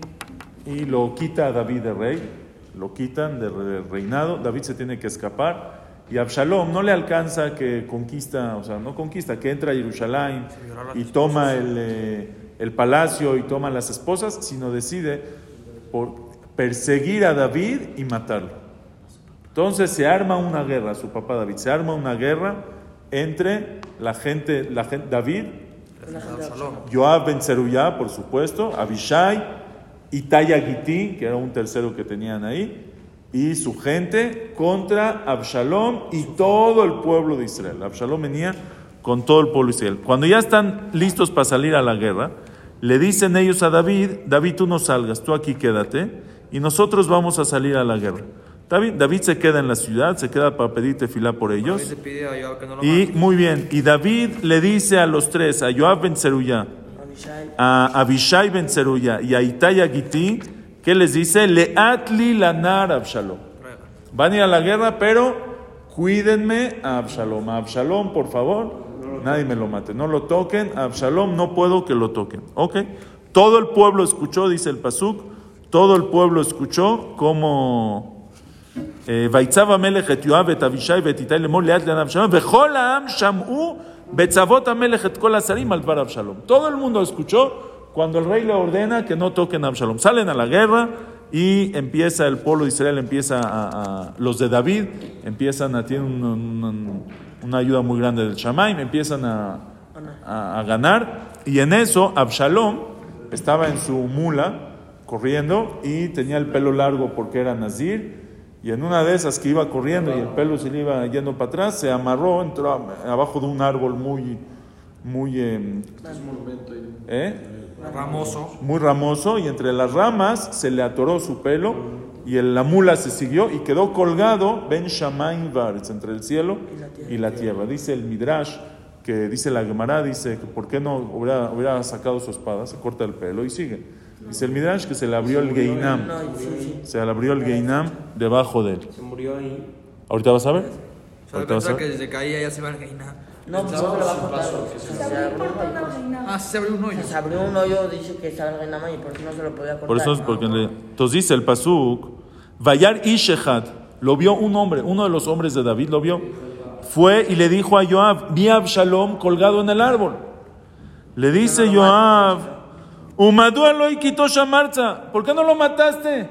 y lo quita a David de rey, lo quitan del re- reinado, David se tiene que escapar y Absalom no le alcanza que conquista, o sea, no conquista, que entra a Jerusalén y toma el, eh, el palacio y toma las esposas, sino decide por perseguir a David y matarlo. Entonces se arma una guerra, su papá David, se arma una guerra entre la gente, la gente David. Joab Ben Zeruyá, por supuesto, Abishai, Itaya Giti, que era un tercero que tenían ahí, y su gente contra Absalom y todo el pueblo de Israel. Absalom venía con todo el pueblo de Israel. Cuando ya están listos para salir a la guerra, le dicen ellos a David, David tú no salgas, tú aquí quédate, y nosotros vamos a salir a la guerra. David, David se queda en la ciudad, se queda para pedirte fila por ellos. David le pide a Joab que no lo Y muy bien, y David le dice a los tres, a Joab Ben a Abishai Ben Zeruyá y a Itaya Giti, ¿qué les dice? Leatli lanar Absalom. Ruega. Van a ir a la guerra, pero cuídenme a Absalom. A Absalom, por favor, nadie me lo mate. No lo toquen. A Absalom no puedo que lo toquen. ¿Ok? Todo el pueblo escuchó, dice el Pasuk, todo el pueblo escuchó como... ויצב המלך את יואב ואת אבישי ואת איתי לאמור ליד לעין אבשלום וכל העם שמעו Betzavot Amelech et kol asarim al bar Absalom. Todo el mundo escuchó cuando el rey le ordena que no toquen a Absalom. Salen a la guerra y empieza el pueblo de Israel, empieza los de David, empiezan a, tienen una, ayuda muy grande del Shamaim, empiezan a, a, a ganar. Y en eso Absalom estaba en su mula corriendo y tenía el pelo largo porque era nazir y en una de esas que iba corriendo y el pelo se le iba yendo para atrás, se amarró, entró abajo de un árbol muy, muy, em, ¿eh? Ramoso. muy ramoso y entre las ramas se le atoró su pelo y el- la mula se siguió y quedó colgado Ben Shamaim Varetz, entre el cielo y la tierra. Dice el Midrash, que dice la Gemara, dice que por qué no hubiera, hubiera sacado su espada, se corta el pelo y sigue. Dice el Midrash que se le abrió el Geinam, no, sí, sí. se le abrió el Geinam debajo de él. Se murió ahí. ¿Ahorita vas a ver? Ahorita vas a pensaba que desde caía ya se iba a reinar. No, pues no se lo va a contar. Se abrió un hoyo. Ah, se abrió un hoyo. Se abrió un hoyo, dice que estaba en Renama y por eso no se lo podía cortar. Por eso es porque le- entonces dice el pasuk, Vayar Ishehad, lo vio un hombre, uno de los hombres de David lo vio. Fue y le dijo a Joab, vi a Absalom colgado en el árbol. Le dice Joab, Umadua lo quitó Shamarza, ¿por qué no lo mataste?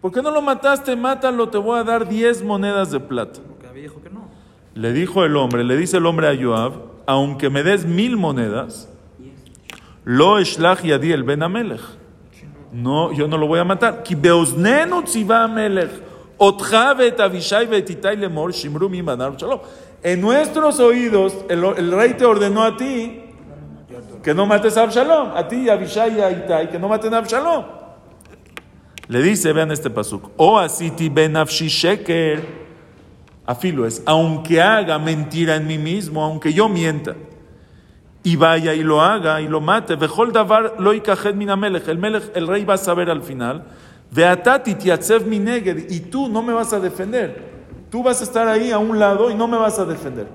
¿Por qué no lo mataste? Mátalo, te voy a dar 10 monedas de plata. Dijo que no. Le dijo el hombre, le dice el hombre a Joab, aunque me des mil monedas, lo eshlach yadi el ben amelech. No, yo no lo voy a matar. Ki beoznenu tziva amelech, otja Avishai Itai lemor shimru mi manar. En nuestros oídos, el, el rey te ordenó a ti que no mates a Absalom, a ti a Avishai y a Itai, que no maten a Absalom. Le dice, vean este pasuk, o asiti ben sheker, afilo es, aunque haga mentira en mí mismo, aunque yo mienta, y vaya y lo haga y lo mate, vejol davar lo ikahed min amelech, el melech, el rey va a saber al final, veatati tiatzev mineged, y tú no me vas a defender, tú vas a estar ahí a un lado y no me vas a defender.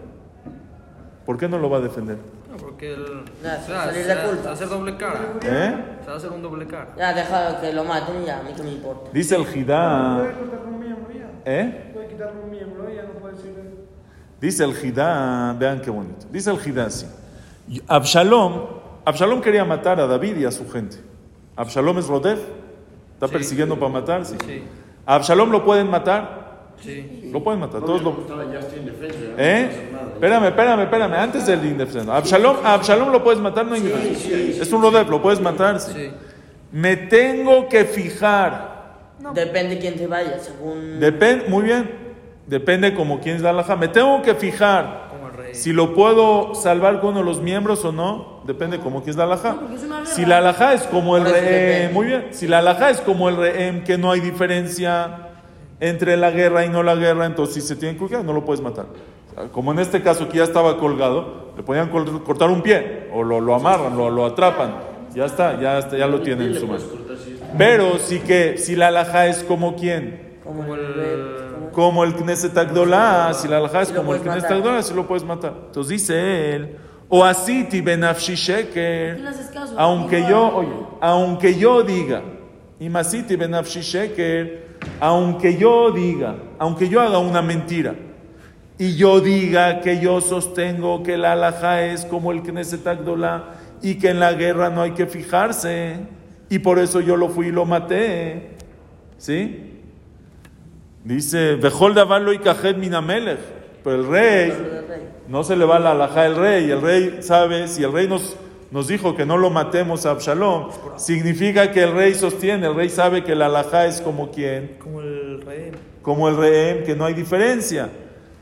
¿Por qué no lo va a defender? Porque el. Ya, o sea, salir de va- culpa. se va a hacer doble cara. ¿Eh? Se va a hacer un doble cara. Ya, deja que lo maten ya, a mí que me importa. Dice el Jidá, Puede cortar un miembro ya. ¿eh? Puede quitarle un miembro ya, no puede decir. Dice el Jidá, vean qué bonito. Dice el Jidá así. Absalom, Absalom quería matar a David y a su gente. Absalom es Rodef, está Sí. persiguiendo para matar. Sí. Sí. ¿A Absalom lo pueden matar? Sí. Lo pueden matar. Todos lo... No ¿Eh? Espérame, espérame, espérame. Antes del indefenso. Absalom, a Absalom lo puedes matar, no hay indefenso. Es un Rodef, lo puedes matar. Sí. Sí. Me tengo que fijar. Depende quién se vaya, según. Depende, muy bien. Depende como quién es la alhaja. Me tengo que fijar si lo puedo salvar con uno de los miembros o no. Depende como quién es la alhaja. No. Si la alhaja es como el rehén, muy bien. Si la alhaja es como el rehén, que no hay diferencia entre la guerra y no la guerra, entonces si se tiene que no lo puedes matar. Como en este caso que ya estaba colgado, le podían cortar un pie o lo, lo amarran, lo, lo atrapan. Ya está, ya está, ya lo tienen en su mano. Pero sí que si la alhaja es como quién, Como el como- el Knesset Agdolá, si la alhaja es como el Knesset. Agdolá, sí lo puedes matar. Entonces dice él, o así ti benafshi sheker, aunque yo, oye, aunque yo diga, y masiti benafshi sheker, aunque yo diga, aunque yo haga una mentira, y yo diga que yo sostengo que la alhaja es como el Knesset Agdolá, y que en la guerra no hay que fijarse, y por eso yo lo fui y lo maté, ¿sí? Dice, Vejol davar lo ikajet minamelech. Pero el rey, no se le va la alhaja del rey. El rey sabe, si el rey nos, nos dijo que no lo matemos a Absalom, significa que el rey sostiene, el rey sabe que la alhaja es como quien, Como el rey. como el rehén, que no hay diferencia.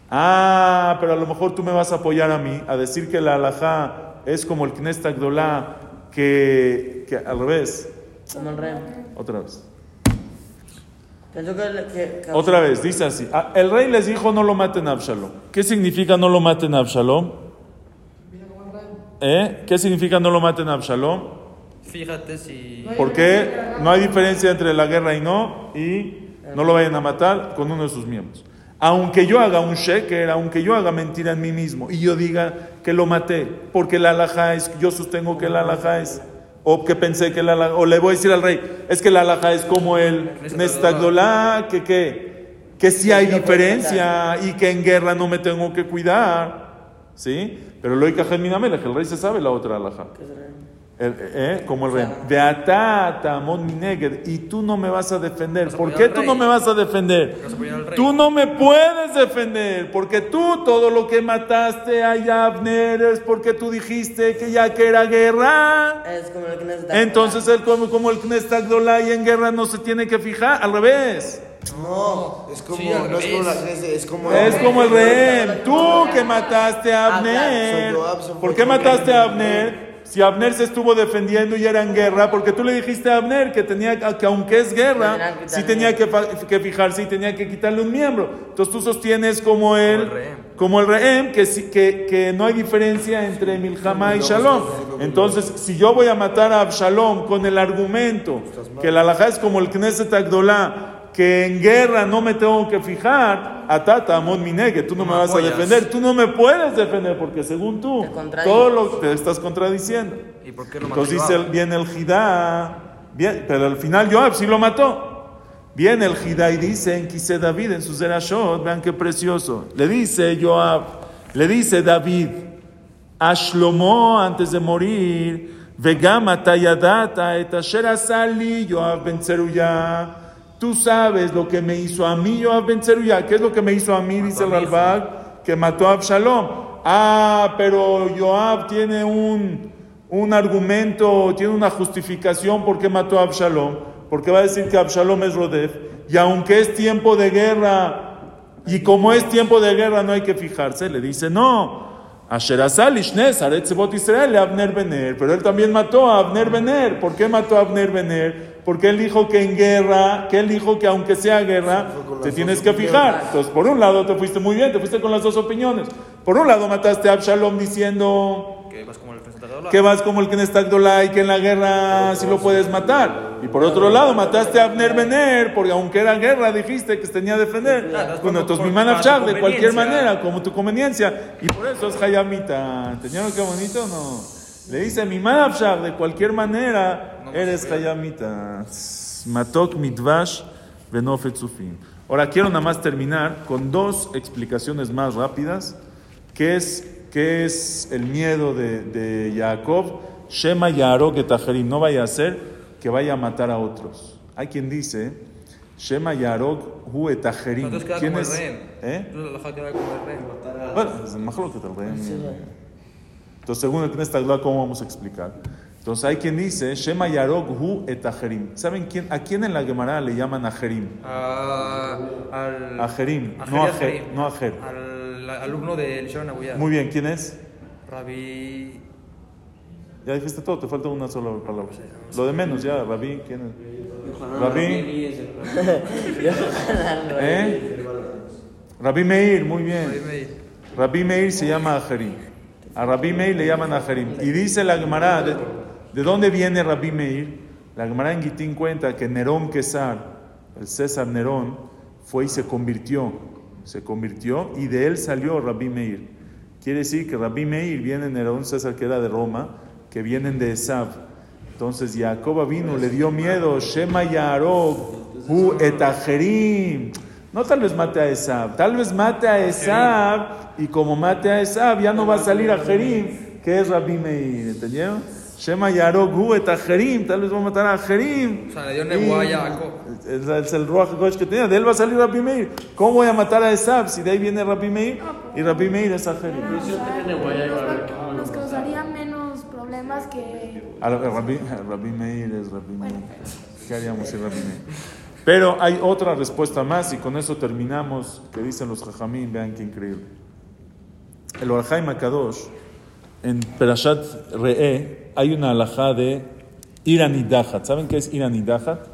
Ah, pero a lo mejor tú me vas a apoyar a mí, a decir que la alhaja es como el Knesset Agdolá, que, que al revés. Como el rey. Otra vez. Pienso que, que, que- Otra vez, dice así. Ah, El rey les dijo no lo maten a Absalom. ¿Qué significa no lo maten a Absalom? ¿Eh? ¿Qué significa no lo maten a Absalom? Fíjate si. Porque no hay diferencia entre la guerra y no, y no lo vayan a matar con uno de sus miembros. Aunque yo haga un sheker, aunque yo haga mentira en mí mismo y yo diga que lo maté, porque la alhaja es, yo sostengo que la alhaja es, o que pensé que la alhaja, o le voy a decir al rey, es que la alhaja es como el Nestagdolá, que qué, que sí hay diferencia y que en guerra no me tengo que cuidar, ¿sí? Pero lo hay que el rey se sabe la otra alhaja. El. El- eh, como el rey. Beata tamón mineged. Y tú no me vas a defender. ¿Por qué tú no me vas a defender? Tú no me puedes defender. Porque tú todo lo que mataste a Yavner es porque tú dijiste que ya que era guerra. Es como el. Entonces él como, como el en guerra no se tiene que fijar. Al revés. No, es como, Sí, no es como la gente, es como. Es como el rehén. Tú que mataste a Abner. ¿Por qué mataste a Abner? Si Abner se estuvo defendiendo y era en guerra, porque tú le dijiste a Abner que tenía que aunque es guerra, sí tenía que, que fijarse y tenía que quitarle un miembro. Entonces tú sostienes como rehén. como el rehén, que, que, que no hay diferencia entre Milhama y Shalom. Entonces, si yo voy a matar a Absalom con el argumento que la alhaja es como el Knesset Agdolá, que en guerra no me tengo que fijar, atata, amon minegue, tú no, No me vas a defender, tú no me puedes defender, porque según tú, Te todo lo te estás contradiciendo. ¿Y por qué lo mató? Entonces dice, Joab? el- viene el Jidá, pero al final Joab sí lo mató. Viene el Jidá y dice en Quise David, en su Zerashot, vean qué precioso. Le dice Joab, le dice David a Shlomo antes de morir, Vegama tayadata et asher asali Joab ben Zeruya. Tú sabes lo que me hizo a mí Joab ben Zeruya. ¿Qué es lo que me hizo a mí? Dice el. Ralbag, que mató a Absalom. Ah, pero Joab tiene un, un argumento, tiene una justificación por qué mató a Absalom. Porque va a decir que Absalom es Rodef. Y aunque es tiempo de guerra, y como es tiempo de guerra no hay que fijarse, le dice no. Israel Abner Bener. Pero él también mató a Abner Bener. ¿Por qué mató a Abner Bener? Porque él dijo que en guerra, que él dijo que aunque sea guerra, te tienes que fijar. Entonces, por un lado te fuiste muy bien, te fuiste con las dos opiniones. Por un lado mataste a Absalom diciendo Que vas como el que vas como el y que en la guerra sí lo puedes matar. Y por otro lado, mataste a Abner Bener, porque aunque era guerra, dijiste que se tenía que defender. Bueno, entonces mi tu manafshar, de cualquier manera, como tu conveniencia. Y por eso es Hayamita. ¿Entendieron qué bonito? No. Le dice mi de cualquier manera, No, eres. Hayamita. Matok mitvash benofetzufim. Ahora quiero nada más terminar con dos explicaciones más rápidas. ¿Qué es, qué es el miedo de, de Jacob? Shema Yarok etajerim. No vaya a ser que vaya a matar a otros. Hay quien dice, Shema Yarok hu etajerim. ¿Quién es? ¿Eh? El rehén. Bueno, es el majloket el rehén. Entonces, según el Knesset Agdolá, ¿cómo vamos a explicar? Entonces, hay quien dice, Shema Yarok hu etajerim. ¿Saben quién, a quién en la Gemara le llaman ajerim? A, Al, Ajerim, no Ajer, Ajerim, no Ajer. Al alumno de Eliseo Nagoya. Muy bien, ¿quién es? Rabí. Ya dijiste todo, te falta una sola palabra. Lo de menos, ya, Rabí, ¿quién es? Rabí, <laughs> ¿eh? Rabí Meir, muy bien. Rabí Meir. Rabí Meir se llama Ajerim. A Rabí Meir le llaman Ajerim. Y dice la Gemara, ¿de, de dónde viene Rabí Meir? La Gemara en Gitín cuenta que Nerón Quesar, el César Nerón, fue y se convirtió. Se convirtió y de él salió Rabí Meir. Quiere decir que Rabí Meir viene Nerón César, que era de Roma, que vienen de Esab. Entonces Jacob vino, le dio miedo. Shema Yarok, hu etajerim. No tal vez mate a Esab, tal vez mate a Esab y como mate a Esab ya no va a salir a Jerim, que es Rabbi Meir, ¿entendieron? Shema Yarok hu etajerim, tal vez va a matar a Jerim. O sea, le dio nebuá a Jacob. Es, el Ruach HaKodesh que tenía, de él va a salir Rabbi Meir. ¿Cómo voy a matar a Esab si de ahí viene Rabbi Meir? Y Rabbi Meir es a Jerim. Nos, causaría menos problemas que. A Rabbi, Rabbi Meir es Rabbi Meir. ¿Qué haríamos sin Rabbi Meir? Pero hay otra respuesta más y con eso terminamos, que dicen los Jajamín, vean qué increíble. El Orhaim Akadosh, en Perashat Re'e, hay una alajá de Iranidahat. ¿Saben qué es Iranidahat?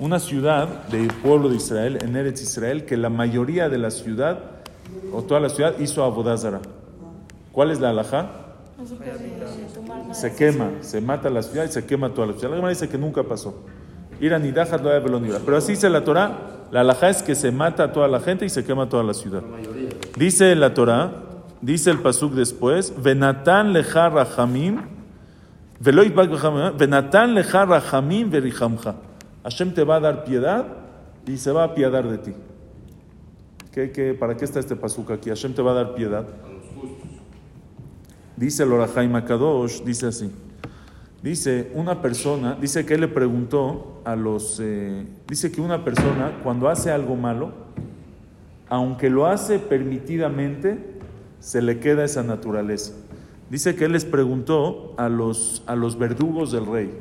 Una ciudad del pueblo de Israel, en Eretz Israel, que la mayoría de la ciudad, o toda la ciudad, hizo Abodazara. ¿Cuál es la alajá? Se quema, se mata la ciudad y se quema toda la ciudad. La dice que nunca pasó. Pero así dice la Torah, la alajá es que se mata a toda la gente y se quema toda la ciudad. Dice la Torah, dice el pasuk después, venatan leja rachamim, velo yitbak b'chamim, venatan leja rachamim verichamcha. Hashem te va a dar piedad y se va a apiadar de ti. ¿Qué, qué, ¿Para qué está este pasuk aquí? Hashem te va a dar piedad. Dice el Orahaim Akadosh, dice así. Dice una persona, dice que él le preguntó a los, eh, dice que una persona cuando hace algo malo, aunque lo hace permitidamente, se le queda esa naturaleza. Dice que él les preguntó a los, a los verdugos del rey,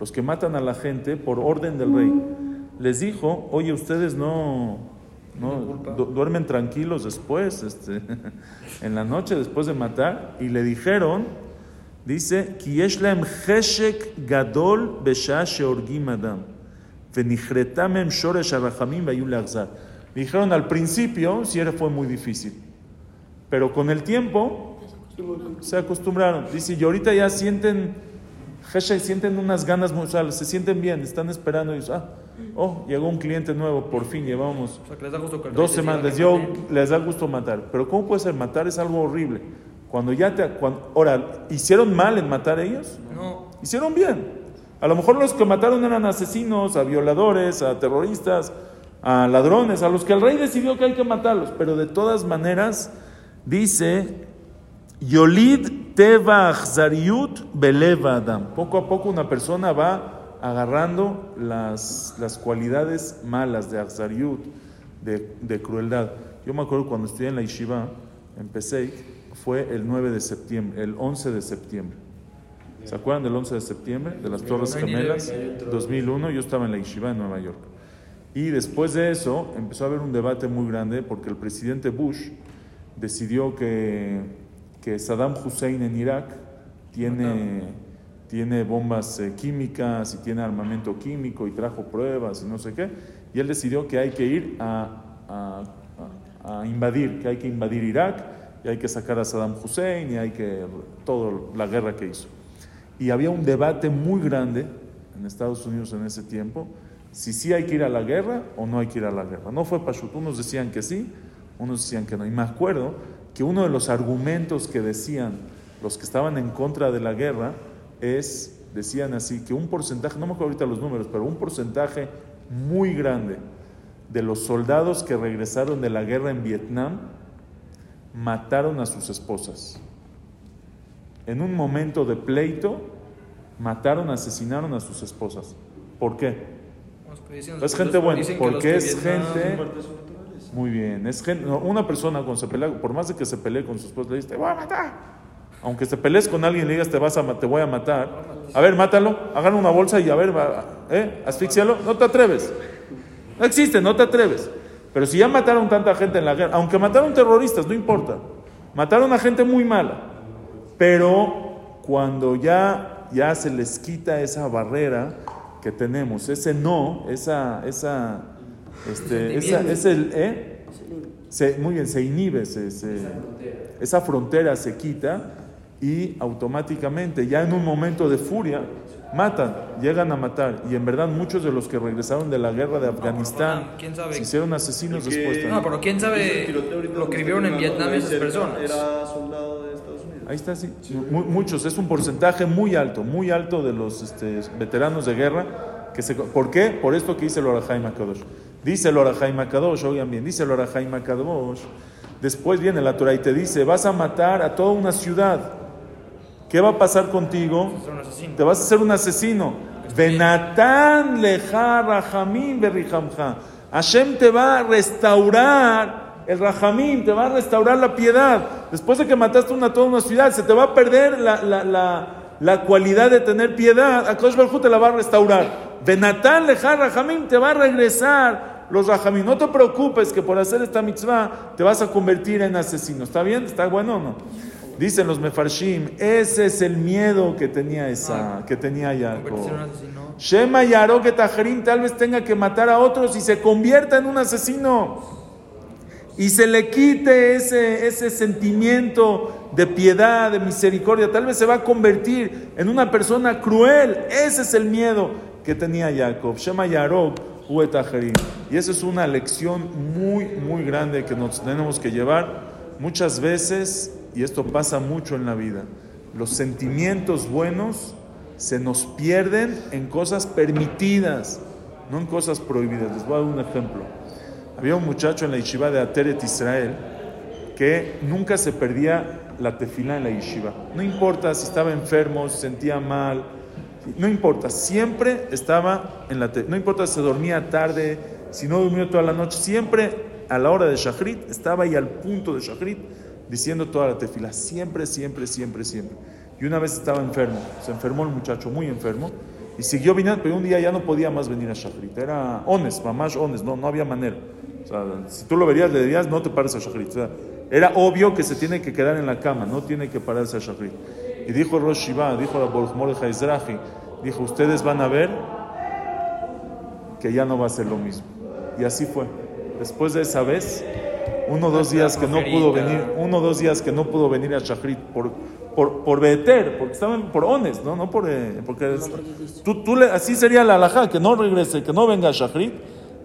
los que matan a la gente por orden del rey. Les dijo, oye, ustedes no, no du- duermen tranquilos después, este, <laughs> en la noche después de matar, y le dijeron, dice. Le dijeron al principio, sí era- fue muy difícil, pero con el tiempo se acostumbraron. Dice, y ahorita ya sienten, Heshek, sienten unas ganas muy, o sea, se sienten bien, están esperando y ah, oh, llegó un cliente nuevo, por fin llevamos O sea, dos semanas, dio- les da gusto matar. Pero ¿cómo puede ser? Matar es algo horrible. Cuando ya te... Cuando, ahora, ¿hicieron mal en matar ellos? No, Hicieron bien. A lo mejor los que mataron eran asesinos, a violadores, a terroristas, a ladrones, a los que el rey decidió que hay que matarlos. Pero de todas maneras, dice, Yolid teva beleva adam. Poco a poco una persona va agarrando las, las cualidades malas de achzariut, de, de crueldad. Yo me acuerdo cuando estudié en la yeshiva, empecé, fue el 9 de septiembre, el 11 de septiembre. ¿Se acuerdan del 11 de septiembre? De las Torres Gemelas, 2001, yo estaba en la yeshiva en Nueva York. Y después de eso empezó a haber un debate muy grande porque el presidente Bush decidió que, que Saddam Hussein en Irak tiene, tiene bombas eh, químicas y tiene armamento químico y trajo pruebas y no sé qué. Y él decidió que hay que ir a, a- a- a invadir, que hay que invadir Irak y hay que sacar a Saddam Hussein y hay que toda la guerra que hizo. Y había un debate muy grande en Estados Unidos en ese tiempo, si sí hay que ir a la guerra o no hay que ir a la guerra. No fue Pashut, unos decían que sí, unos decían que no. Y me acuerdo que uno de los argumentos que decían los que estaban en contra de la guerra es, decían así, que un porcentaje, no me acuerdo ahorita los números, pero un porcentaje muy grande de los soldados que regresaron de la guerra en Vietnam mataron a sus esposas en un momento de pleito, mataron, asesinaron a sus esposas. ¿Por qué? Es gente buena, porque que es gente... Muy bien, es gente, no, una persona cuando se pelea, por más de que se pelee con su esposa, le dice, te voy a matar. Aunque te pelees con alguien y le digas, te, vas a, te voy a matar. A ver, mátalo, agarra una bolsa y a ver, va, ¿eh? asfixialo. No te atreves. No existe, no te atreves. Pero si ya mataron tanta gente en la guerra, aunque mataron terroristas, no importa. Mataron a gente muy mala. Pero cuando ya, ya se les quita esa barrera que tenemos, ese no, esa, esa, este, esa, ese, ¿eh? Se- muy bien, se inhibe, se- se- esa frontera se quita y automáticamente, ya en un momento de furia, matan, llegan a matar. Y en verdad muchos de los que regresaron de la guerra de Afganistán ¿quién sabe? se hicieron asesinos que- después también. No, pero quién sabe lo que vivieron en Vietnam esas personas. Era soldado de Estados Unidos. Ahí está, sí. Mu- muchos, es un porcentaje muy alto, muy alto de los este, veteranos de guerra. Que se, ¿Por qué? Por esto que dice el Orahaim Akadosh. Dice el Orahaim Akadosh, oigan bien, dice el Orahaim Akadosh. Después viene la Torah y te dice: Vas a matar a toda una ciudad. ¿Qué va a pasar contigo? Te vas a hacer un asesino. Benatán leja rahamim berrihamja. Hashem te va a restaurar el rahamim, te va a restaurar la piedad. Después de que mataste una, toda una ciudad, se te va a perder la, la, la, la cualidad de tener piedad. Akadosh Baruj Hu te la va a restaurar. Benatán leja rahamim, te va a regresar los rahamim. No te preocupes que por hacer esta mitzvah te vas a convertir en asesino. ¿Está bien? ¿Está bueno o no? Dicen los mefarshim, ese es el miedo que tenía esa, que tenía Jacob. Shema Yarok et Ajerim tal vez tenga que matar a otros y se convierta en un asesino. Y se le quite ese, ese sentimiento de piedad, de misericordia. Tal vez se va a convertir en una persona cruel. Ese es el miedo que tenía Jacob. Shema Yarok. Y esa es una lección muy, muy grande que nos tenemos que llevar. Muchas veces, y esto pasa mucho en la vida, los sentimientos buenos se nos pierden en cosas permitidas, no en cosas prohibidas. Les voy a dar un ejemplo. Había un muchacho en la yeshiva de Ateret Israel que nunca se perdía la tefila en la yeshiva. No importa si estaba enfermo, se sentía mal, no importa, siempre estaba en la tefila. No importa si dormía tarde, si no durmió toda la noche, siempre a la hora de Shachrit estaba ahí al punto de Shachrit diciendo toda la tefila. Siempre, siempre, siempre, siempre. Y una vez estaba enfermo, se enfermó el muchacho, muy enfermo, y siguió viniendo, pero un día ya no podía más venir a Shachrit. Era ones, mamás ones, no, no había manera. O sea, si tú lo verías, le dirías, no te pares a Shachrit. Era obvio que se tiene que quedar en la cama, no tiene que pararse a Shachrit. Y dijo Rosh Shiva, dijo la Baruch Mordechai Ezrahi, dijo, ustedes van a ver que ya no va a ser lo mismo. Y así fue. Después de esa vez, uno o dos días que no pudo venir, uno o dos días que no pudo venir a Shachrit por, por, por Beter, porque estaban por Ones, ¿no? No por, eh, porque es- tú, tú le- así sería la alajá, que no regrese, que no venga a Shachrit.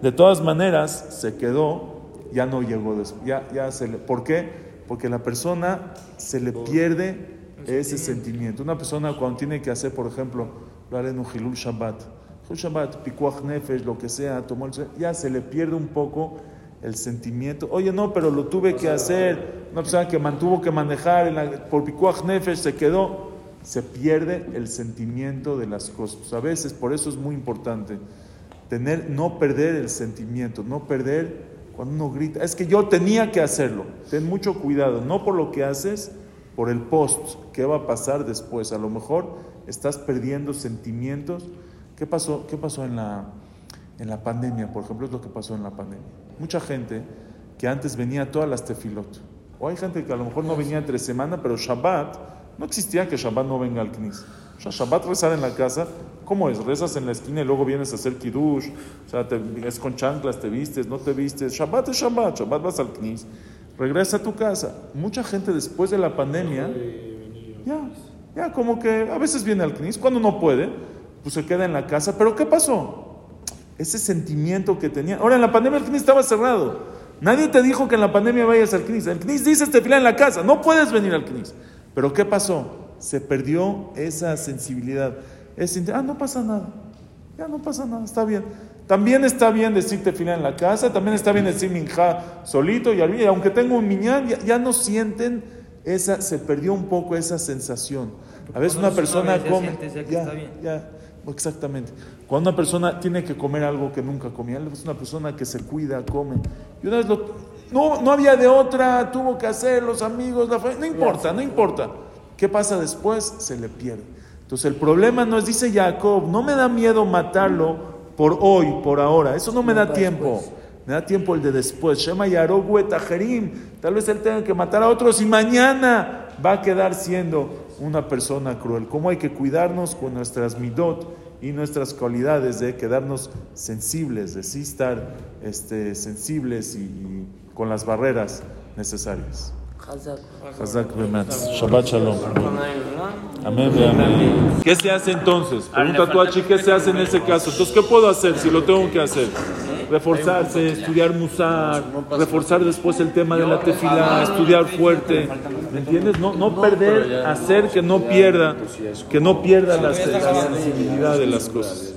De todas maneras, se quedó, ya no llegó después. Ya, ya se le, ¿Por qué? Porque la persona se le pierde ese sentimiento. Una persona cuando tiene que hacer, por ejemplo, lo haré en un Hilul Shabbat, Hilul Shabbat, Pikuach Nefesh, lo que sea, tomó el ya se le pierde un poco el sentimiento. Oye, no, pero lo tuve que hacer. Una persona que mantuvo que manejar la- por Pikuach Nefesh se quedó. Se pierde el sentimiento de las cosas. A veces, por eso es muy importante tener, no perder el sentimiento, no perder cuando uno grita. Es que yo tenía que hacerlo. Ten mucho cuidado, no por lo que haces, por el post. ¿Qué va a pasar después? A lo mejor estás perdiendo sentimientos. ¿Qué pasó, qué pasó en, la, en la pandemia? Por ejemplo, es lo que pasó en la pandemia. Mucha gente que antes venía todas las tefilot. O hay gente que a lo mejor no venía entre semana, pero Shabbat, no existía que Shabbat no venga al Knis. O sea, Shabbat rezar en la casa, ¿cómo es? Rezas en la esquina y luego vienes a hacer kiddush, o sea, te- es con chanclas, te vistes, no te vistes. Shabbat es Shabbat, Shabbat vas al Knis, regresa a tu casa. Mucha gente después de la pandemia, ya, ya como que a veces viene al Knis, cuando no puede, pues se queda en la casa. ¿Pero qué pasó? Ese sentimiento que tenía. Ahora, en la pandemia el CNIS estaba cerrado. Nadie te dijo que en la pandemia vayas al CNIS. El CNIS dice este fila en la casa. No puedes venir al CNIS. Pero ¿qué pasó? Se perdió esa sensibilidad. Ese, ah, no pasa nada. Ya no pasa nada. Está bien. También está bien decirte fila en la casa. También está bien decir minja solito. Y aunque tengo un miñán, ya, ya no sienten esa. Se perdió un poco esa sensación. A veces una persona come. ya ya, exactamente. Cuando una persona tiene que comer algo que nunca comía, es una persona que se cuida, come. Y una vez lo, no, no había de otra, tuvo que hacer, los amigos, la familia, no importa, no importa. ¿Qué pasa después? Se le pierde. Entonces el problema no es, dice Jacob, no me da miedo matarlo por hoy, por ahora, eso no me da tiempo. Me da tiempo el de después. Shema Yarogu etajerim. Tal vez él tenga que matar a otros y mañana va a quedar siendo una persona cruel. ¿Cómo hay que cuidarnos con nuestras midot y nuestras cualidades de quedarnos sensibles, de sí estar este, sensibles y, con las barreras necesarias? Shabbat shalom. Amén. ¿Qué se hace entonces? Pregunta tú, ¿qué se hace en ese caso? Entonces, ¿qué puedo hacer si lo tengo que hacer? Reforzarse, estudiar musar, reforzar después el tema de la tefilá, estudiar fuerte. ¿Me entiendes? No, no perder, hacer que no pierda, que no pierda la, la sensibilidad de las cosas.